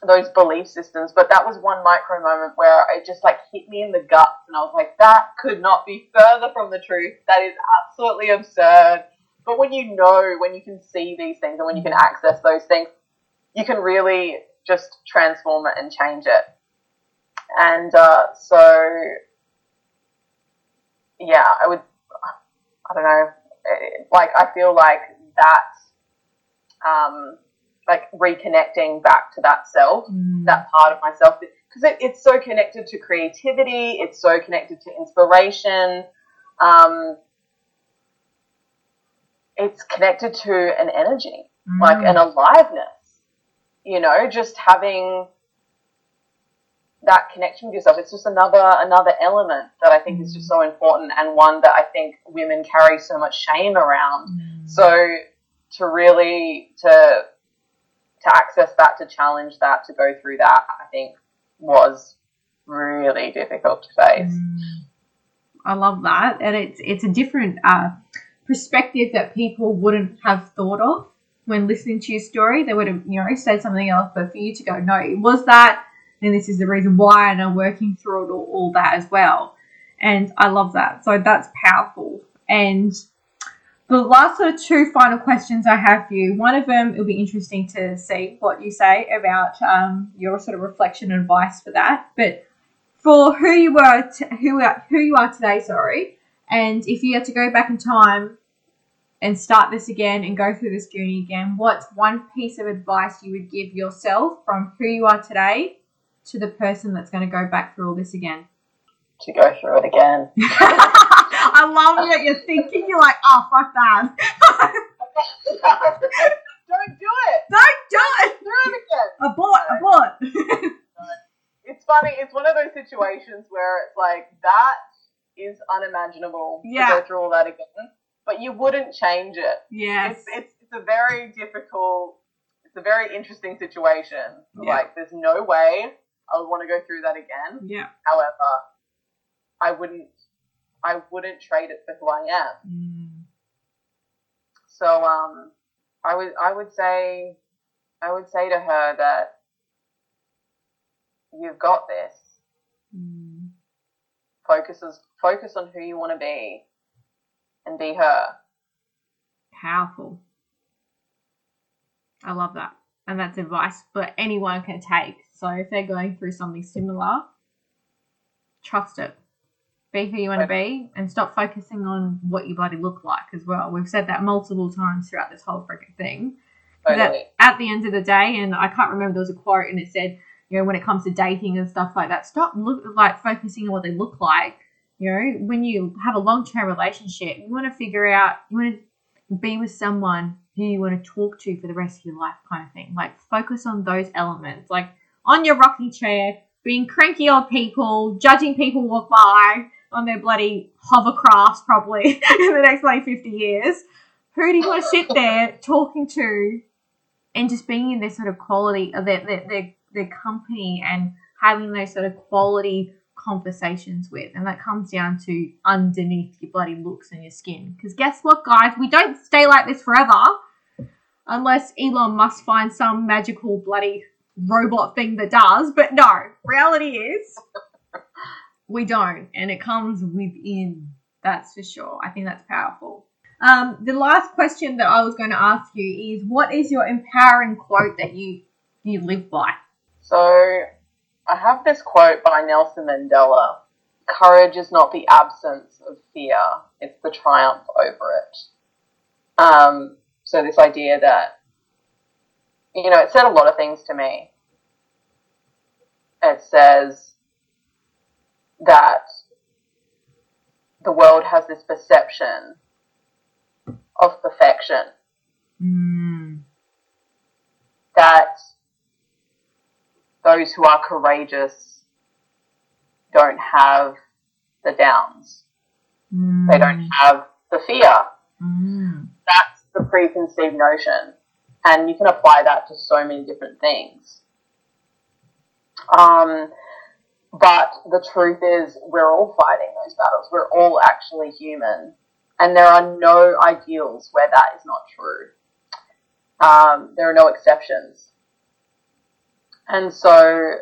those belief systems, but that was one micro moment where it just like hit me in the guts, and I was like, that could not be further from the truth. That is absolutely absurd. But when you know, when you can see these things, and when you can access those things, you can really just transform it and change it. And uh, so, yeah, I would, I don't know, eh, like I feel like that, um, like reconnecting back to that self Mm. that part of myself because it, it's so connected to creativity it's so connected to inspiration um, it's connected to an energy like Mm. an aliveness you know just having that connection with yourself it's just another another element that i think is just so important and one that i think women carry so much shame around Mm. so to really to to access that, to challenge that, to go through that, I think was really difficult to face. Mm. I love that, and it's it's a different uh, perspective that people wouldn't have thought of when listening to your story. They would have you know said something else, but for you to go, no, it was that, and this is the reason why, and I'm working through it all, all that as well, and I love that. So that's powerful. And the last sort of two final questions I have for you. One of them, it'll be interesting to see what you say about um, your sort of reflection and advice for that, but for who you were, t- who are, who you are today. Sorry, and if you had to go back in time and start this again and go through this journey again, what's one piece of advice you would give yourself from who you are today to the person that's going to go back through all this again? To go through it again. I love that you're thinking. You're like, oh fuck that. Don't do it. Don't do it. Do it again. Abort. Abort. It's funny. It's one of those situations where it's like that is unimaginable Yeah. to go through all that again, but you wouldn't change it. yes. It's, it's it's a very difficult it's a very interesting situation. Yeah. Like, there's no way I would want to go through that again. Yeah. However, I wouldn't, I wouldn't trade it for who I am. Mm. So, um, I would, I would say, I would say to her that you've got this. Mm. Focuses, focus on who you want to be, and be her. Powerful. I love that. And that's advice but anyone can take. So if they're going through something similar, trust it. Be who you want to be and stop focusing on what your body look like as well. We've said that multiple times throughout this whole freaking thing. But at, Totally. at the end of the day, and I can't remember, there was a quote and it said, you know, when it comes to dating and stuff like that, stop look like focusing on what they look like. You know, when you have a long term relationship, you want to figure out, you want to be with someone who you want to talk to for the rest of your life, kind of thing. Like, focus on those elements. Like, on your rocking chair, being cranky old people, judging people walk by on their bloody hovercrafts, probably in the next like 50 years. Who do you want to sit there talking to and just being in their sort of quality of their, their, their, their company and having those sort of quality conversations with? And that comes down to underneath your bloody looks and your skin. Because guess what, guys? We don't stay like this forever unless Elon Musk finds some magical bloody robot thing that does. But no, reality is we don't, and it comes within. That's for sure. I think that's powerful. Um, the last question that I was going to ask you is, what is your empowering quote that you you live by? So, I have this quote by Nelson Mandela Courage is not the absence of fear, it's the triumph over it. Um, so, this idea that, you know, it said a lot of things to me. It says that the world has this perception of perfection Mm, that those who are courageous don't have the downs. mm, They don't have the fear. Mm, That's the preconceived notion. And you can apply that to so many different things. Um, but the truth is, we're all fighting those battles. We're all actually human. And there are no ideals where that is not true. Um, there are no exceptions. And so,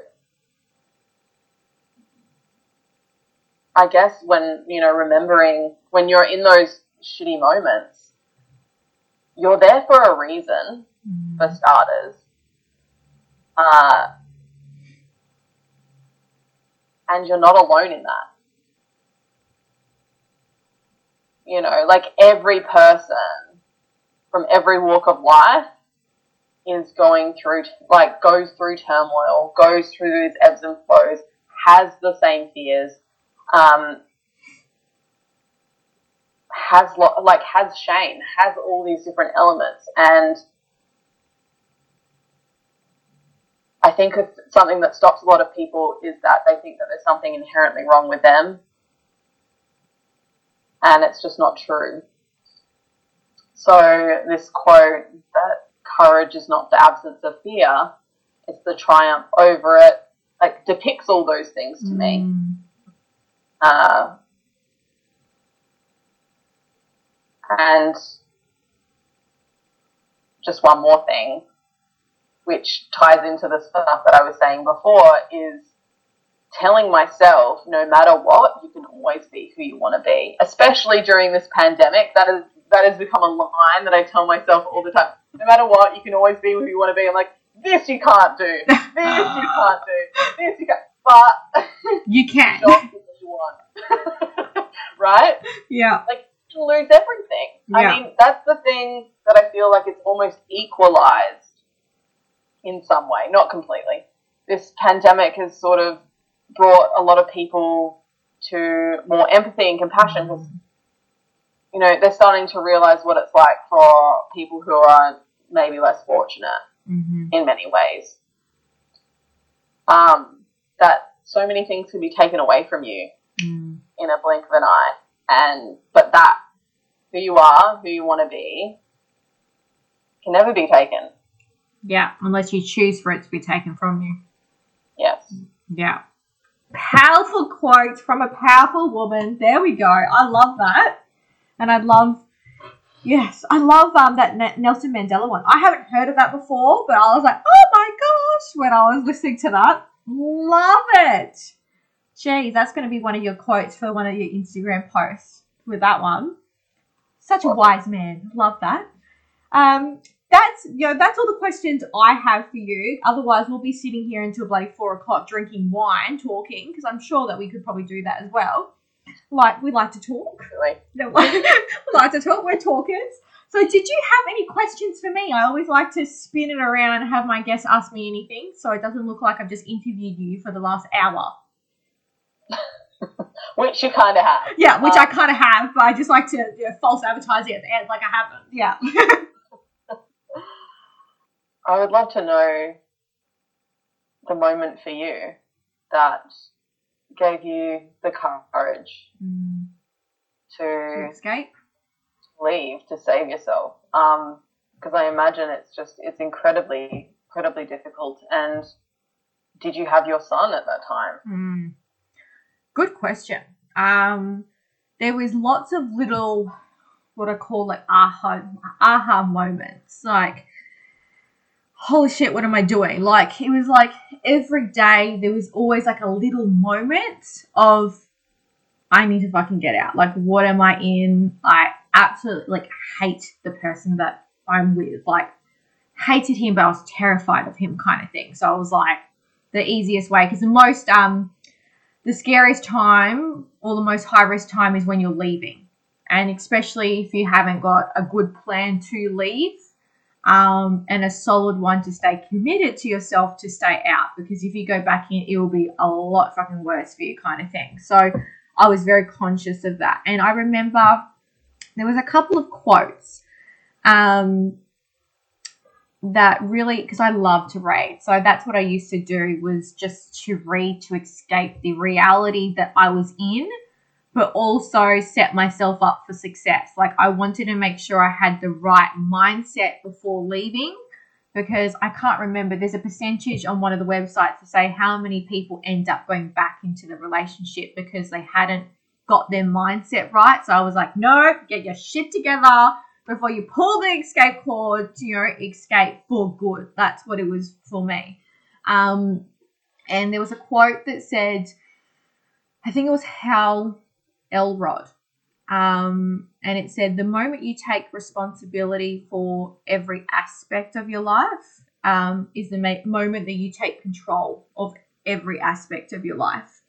I guess when, you know, remembering when you're in those shitty moments, you're there for a reason, mm, for starters. Uh, and you're not alone in that. You know, like every person from every walk of life is going through, like, goes through turmoil, goes through these ebbs and flows, has the same fears, um, has lo- like has shame, has all these different elements, and I think it's something that stops a lot of people is that they think that there's something inherently wrong with them, and it's just not true. So this quote that courage is not the absence of fear, it's the triumph over it, like depicts all those things to me. mm, Uh, and just one more thing, which ties into the stuff that I was saying before, is telling myself no matter what, you can always be who you want to be. Especially during this pandemic, that is that has become a line that I tell myself all the time. No matter what, you can always be who you want to be. I'm like, this you can't do. This you can't do. This you can't. But You can. not what you want. right? Yeah. Like you can lose everything. Yeah. I mean, that's the thing that I feel like it's almost equalized in some way, not completely. This pandemic has sort of brought a lot of people to more empathy and compassion because you know they're starting to realize what it's like for people who are maybe less fortunate Mm-hmm. in many ways. Um, that so many things can be taken away from you Mm. in a blink of an eye. And but that who you are, who you want to be, can never be taken. Yeah, unless you choose for it to be taken from you. Yes. Yeah. Powerful quote from a powerful woman. There we go. I love that. And I love, yes, I love um, that Nelson Mandela one. I haven't heard of that before, but I was like, oh my gosh, when I was listening to that. Love it. Geez, that's going to be one of your quotes for one of your Instagram posts with that one. Such a wise man. Love that. Um, that's you know that's all the questions I have for you. Otherwise, we'll be sitting here until bloody four o'clock drinking wine, talking because I'm sure that we could probably do that as well. Like we like to talk. Really. we like to talk. We're talkers. So, did you have any questions for me? I always like to spin it around and have my guests ask me anything, so it doesn't look like I've just interviewed you for the last hour. Which you kind of have. Yeah, which I Um, kind of have, but I just like to you know, false advertise it at the end, like I haven't. Yeah. I would love to know the moment for you that gave you the courage to to escape. leave to save yourself. Um, because I imagine it's just it's incredibly incredibly difficult. And did you have your son at that time? Hmm. Good question. Um, there was lots of little, what I call like aha aha moments. Like, holy shit, what am I doing? Like, it was like every day there was always like a little moment of, I need to fucking get out. Like, what am I in? I absolutely like hate the person that I'm with. Like, hated him, but I was terrified of him, kind of thing. So I was like, the easiest way because the most um the scariest time or the most high risk time is when you're leaving and especially if you haven't got a good plan to leave um, and a solid one to stay committed to yourself to stay out because if you go back in it will be a lot fucking worse for you kind of thing. So i was very conscious of that. And i remember there was a couple of quotes um, that really because I love to read. So that's what I used to do was just to read to escape the reality that I was in, but also set myself up for success. Like I wanted to make sure I had the right mindset before leaving because I can't remember there's a percentage on one of the websites to say how many people end up going back into the relationship because they hadn't got their mindset right. So I was like, no, get your shit together before you pull the escape cord to you know escape for good. That's what it was for me. Um, and there was a quote that said, I think it was Hal Elrod, um, and it said, "The moment you take responsibility for every aspect of your life um, is the ma- moment that you take control of every aspect of your life."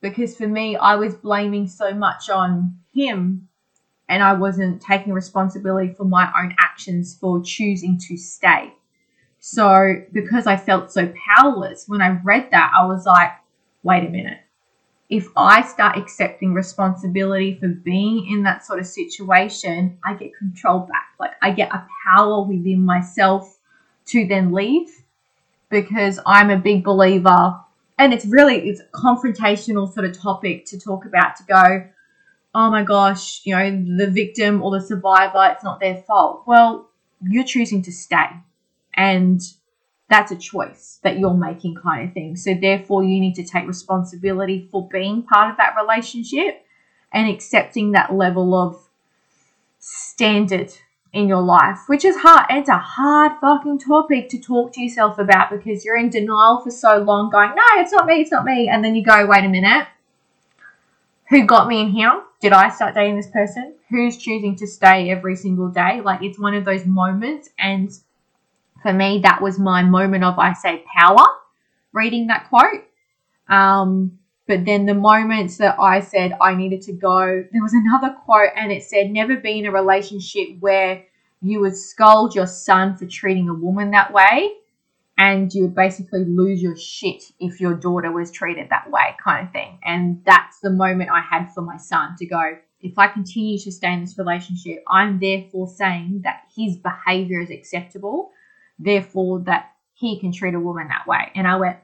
Because for me, I was blaming so much on him and I wasn't taking responsibility for my own actions for choosing to stay. So, because I felt so powerless, when I read that, I was like, wait a minute. If I start accepting responsibility for being in that sort of situation, I get control back. Like, I get a power within myself to then leave because I'm a big believer. And it's really, it's a confrontational sort of topic to talk about to go, oh my gosh, you know, the victim or the survivor, it's not their fault. Well, you're choosing to stay. And that's a choice that you're making, kind of thing. So, therefore, you need to take responsibility for being part of that relationship and accepting that level of standard in your life, which is hard. It's a hard fucking topic to talk to yourself about because you're in denial for so long, going, no, it's not me, it's not me. And then you go, wait a minute, who got me in here? Did I start dating this person? Who's choosing to stay every single day? Like it's one of those moments. And for me, that was my moment of, I say, power reading that quote. Um, but then the moments that I said I needed to go, there was another quote and it said, never be in a relationship where you would scold your son for treating a woman that way and you would basically lose your shit if your daughter was treated that way, kind of thing. And that's the moment I had for my son to go, if I continue to stay in this relationship, I'm therefore saying that his behavior is acceptable, therefore that he can treat a woman that way. And I went,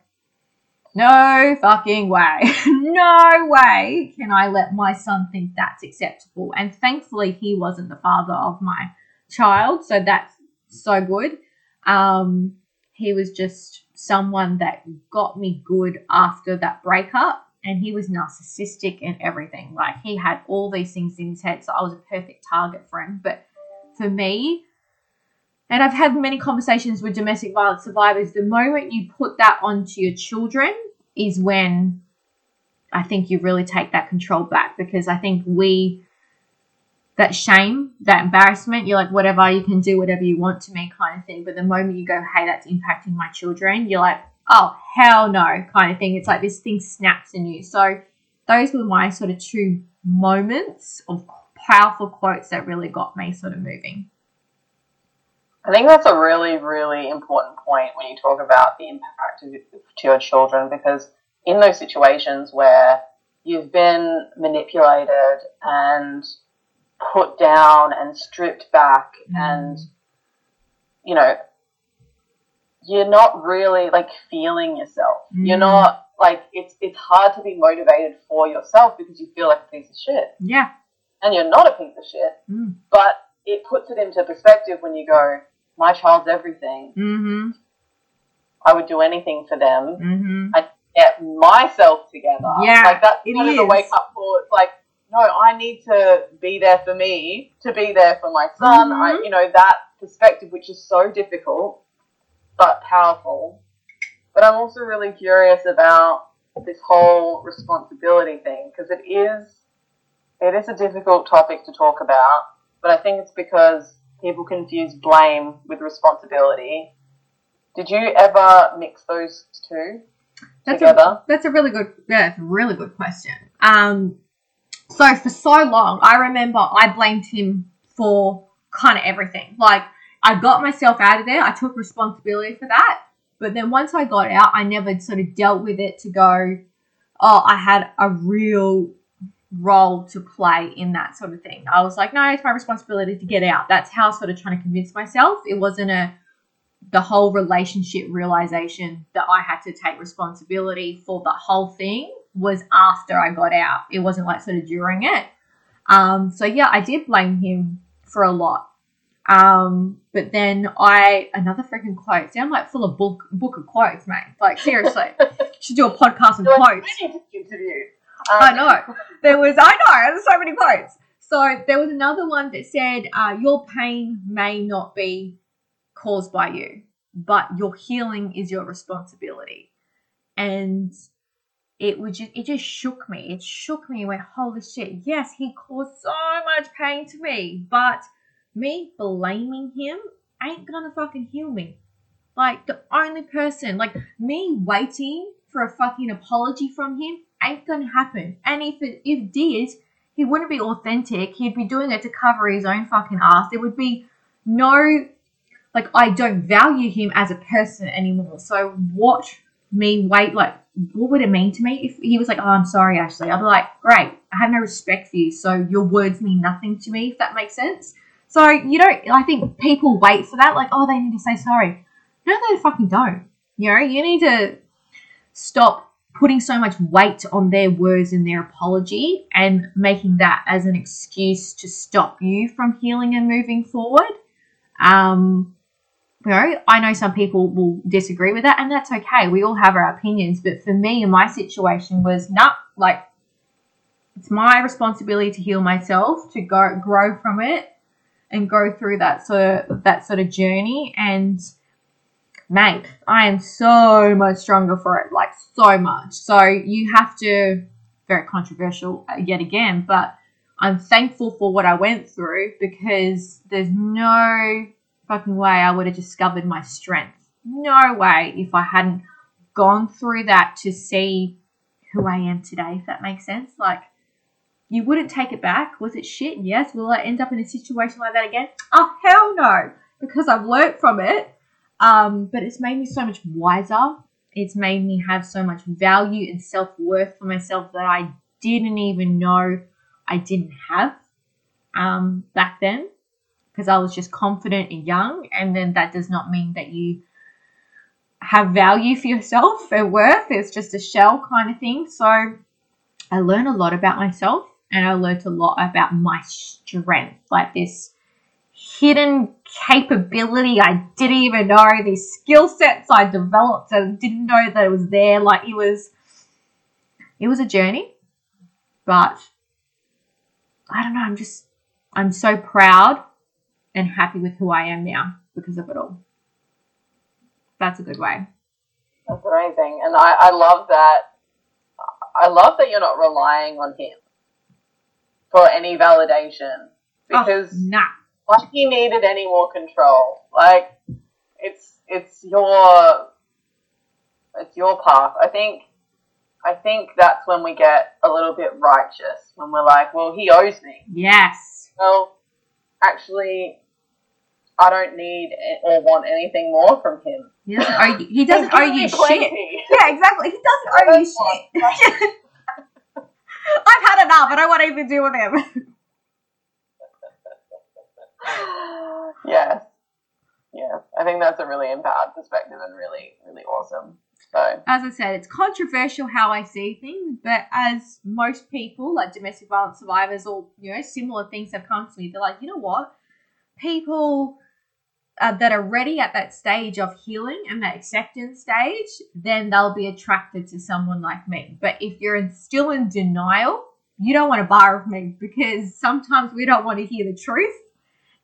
no fucking way. no way can I let my son think that's acceptable. And thankfully, he wasn't the father of my child, so that's so good. Um, he was just someone that got me good after that breakup. And he was narcissistic and everything. Like he had all these things in his head. So I was a perfect target for him. But for me, and I've had many conversations with domestic violence survivors, the moment you put that onto your children is when I think you really take that control back because I think we that shame, that embarrassment, you're like, whatever, you can do whatever you want to me kind of thing. But the moment you go, hey, that's impacting my children, you're like, oh, hell no kind of thing. It's like this thing snaps in you. So those were my sort of two moments of powerful quotes that really got me sort of moving. I think that's a really, really important point when you talk about the impact to your children because in those situations where you've been manipulated and put down and stripped back mm. and you know you're not really like feeling yourself mm. you're not like it's it's hard to be motivated for yourself because you feel like a piece of shit yeah and you're not a piece of shit mm. but it puts it into perspective when you go my child's everything mm-hmm. i would do anything for them mm-hmm. i get myself together yeah like that's kind of a wake up call it's like no, I need to be there for me, to be there for my son. Mm-hmm. I, you know, that perspective, which is so difficult but powerful. But I'm also really curious about this whole responsibility thing because it is it is a difficult topic to talk about. But I think it's because people confuse blame with responsibility. Did you ever mix those two that's together? A, that's a really good, yeah, a really good question. Um, so for so long, I remember I blamed him for kind of everything. Like I got myself out of there. I took responsibility for that. But then once I got out, I never sort of dealt with it to go, oh, I had a real role to play in that sort of thing. I was like, no, it's my responsibility to get out. That's how I was sort of trying to convince myself. It wasn't a the whole relationship realization that I had to take responsibility for the whole thing was after I got out. It wasn't like sort of during it. Um, so yeah, I did blame him for a lot. Um, but then I another freaking quote. See, I'm like full of book book of quotes, mate. Like seriously, should do a podcast of quotes. Interview. Um, I know. There was I know. There's so many quotes. So there was another one that said, uh, "Your pain may not be caused by you, but your healing is your responsibility." And it would just it just shook me. It shook me and went, holy shit, yes, he caused so much pain to me. But me blaming him ain't gonna fucking heal me. Like the only person, like me waiting for a fucking apology from him ain't gonna happen. And if it if it did, he wouldn't be authentic. He'd be doing it to cover his own fucking ass. There would be no like I don't value him as a person anymore. So what me wait like what would it mean to me if he was like, Oh, I'm sorry, Ashley? I'd be like, Great, I have no respect for you, so your words mean nothing to me, if that makes sense. So you don't I think people wait for that, like, oh, they need to say sorry. No, they fucking don't. You know, you need to stop putting so much weight on their words and their apology and making that as an excuse to stop you from healing and moving forward. Um, you know, I know some people will disagree with that, and that's okay. We all have our opinions, but for me, in my situation, was not like it's my responsibility to heal myself, to go grow from it, and go through that sort of that sort of journey. And mate, I am so much stronger for it, like so much. So you have to very controversial uh, yet again, but I'm thankful for what I went through because there's no fucking way I would have discovered my strength. No way if I hadn't gone through that to see who I am today, if that makes sense. Like, you wouldn't take it back. Was it shit? Yes. Will I end up in a situation like that again? Oh, hell no. Because I've learnt from it. Um, but it's made me so much wiser. It's made me have so much value and self worth for myself that I didn't even know I didn't have um, back then because I was just confident and young. And then that does not mean that you have value for yourself and worth. It's just a shell kind of thing. So I learned a lot about myself and I learned a lot about my strength, like this hidden capability I didn't even know, these skill sets I developed and didn't know that it was there. Like it was it was a journey, but I don't know, I'm just I'm so proud and happy with who I am now because of it all. That's a good way. That's amazing. And I, I love that I love that you're not relying on him for any validation. Oh, because oh, nah. Like he needed any more control. Like it's it's your it's your path. I think I think that's when we get a little bit righteous when we're like, well, he owes me. Yes. Well, actually, I don't need or want anything more from him. He doesn't owe you, he doesn't owe you shit. Yeah, exactly. He doesn't owe you shit. I've had enough. I don't want anything to do with him. yes. Yes. I think that's a really empowered perspective and really, really awesome. So as I said, it's controversial how I see things, but as most people, like domestic violence survivors or you know, similar things have come to me, they're like, you know what? People uh, that are ready at that stage of healing and that acceptance stage, then they'll be attracted to someone like me. But if you're in, still in denial, you don't want to bar with me because sometimes we don't want to hear the truth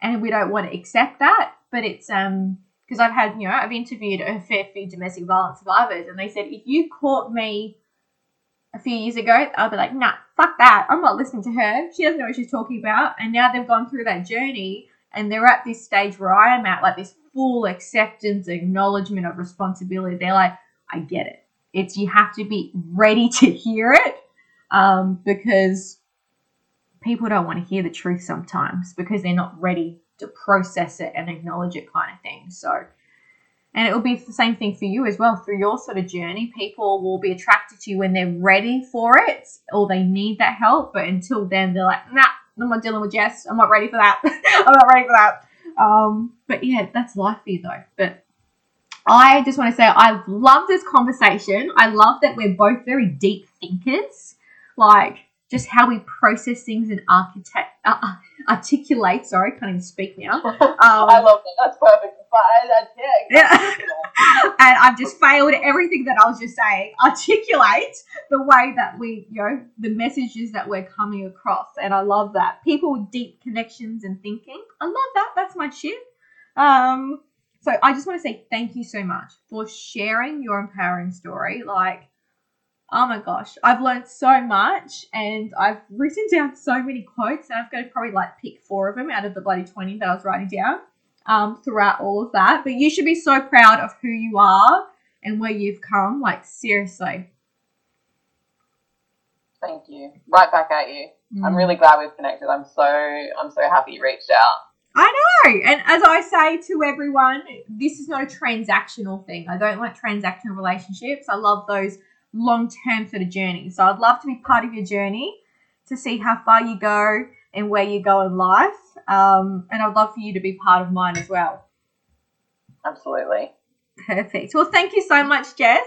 and we don't want to accept that. But it's um because I've had you know I've interviewed a fair few domestic violence survivors and they said if you caught me a few years ago, I'll be like, nah, fuck that. I'm not listening to her. She doesn't know what she's talking about. And now they've gone through that journey and they're at this stage where I am at, like this full acceptance, acknowledgement of responsibility. They're like, I get it. It's you have to be ready to hear it um, because people don't want to hear the truth sometimes because they're not ready to process it and acknowledge it, kind of thing. So, and it will be the same thing for you as well through your sort of journey. People will be attracted to you when they're ready for it or they need that help, but until then, they're like, nah, I'm not dealing with Jess. I'm not ready for that. I'm not ready for that. Um, but yeah, that's life for you though. But I just want to say I love this conversation. I love that we're both very deep thinkers. Like just how we process things and architect uh, uh articulate. Sorry, can't even speak now. Um, I love that. That's perfect. That's, yeah, yeah. and I've just failed everything that I was just saying. Articulate the way that we, you know, the messages that we're coming across, and I love that. People with deep connections and thinking. I love that. That's my shit. Um, so I just want to say thank you so much for sharing your empowering story. Like Oh my gosh, I've learned so much and I've written down so many quotes and I've got to probably like pick four of them out of the bloody 20 that I was writing down um, throughout all of that. But you should be so proud of who you are and where you've come. Like, seriously. Thank you. Right back at you. Mm. I'm really glad we've connected. I'm so I'm so happy you reached out. I know. And as I say to everyone, this is not a transactional thing. I don't like transactional relationships. I love those long term sort of journey. So I'd love to be part of your journey to see how far you go and where you go in life. Um, and I'd love for you to be part of mine as well. Absolutely. Perfect. Well, thank you so much, Jess.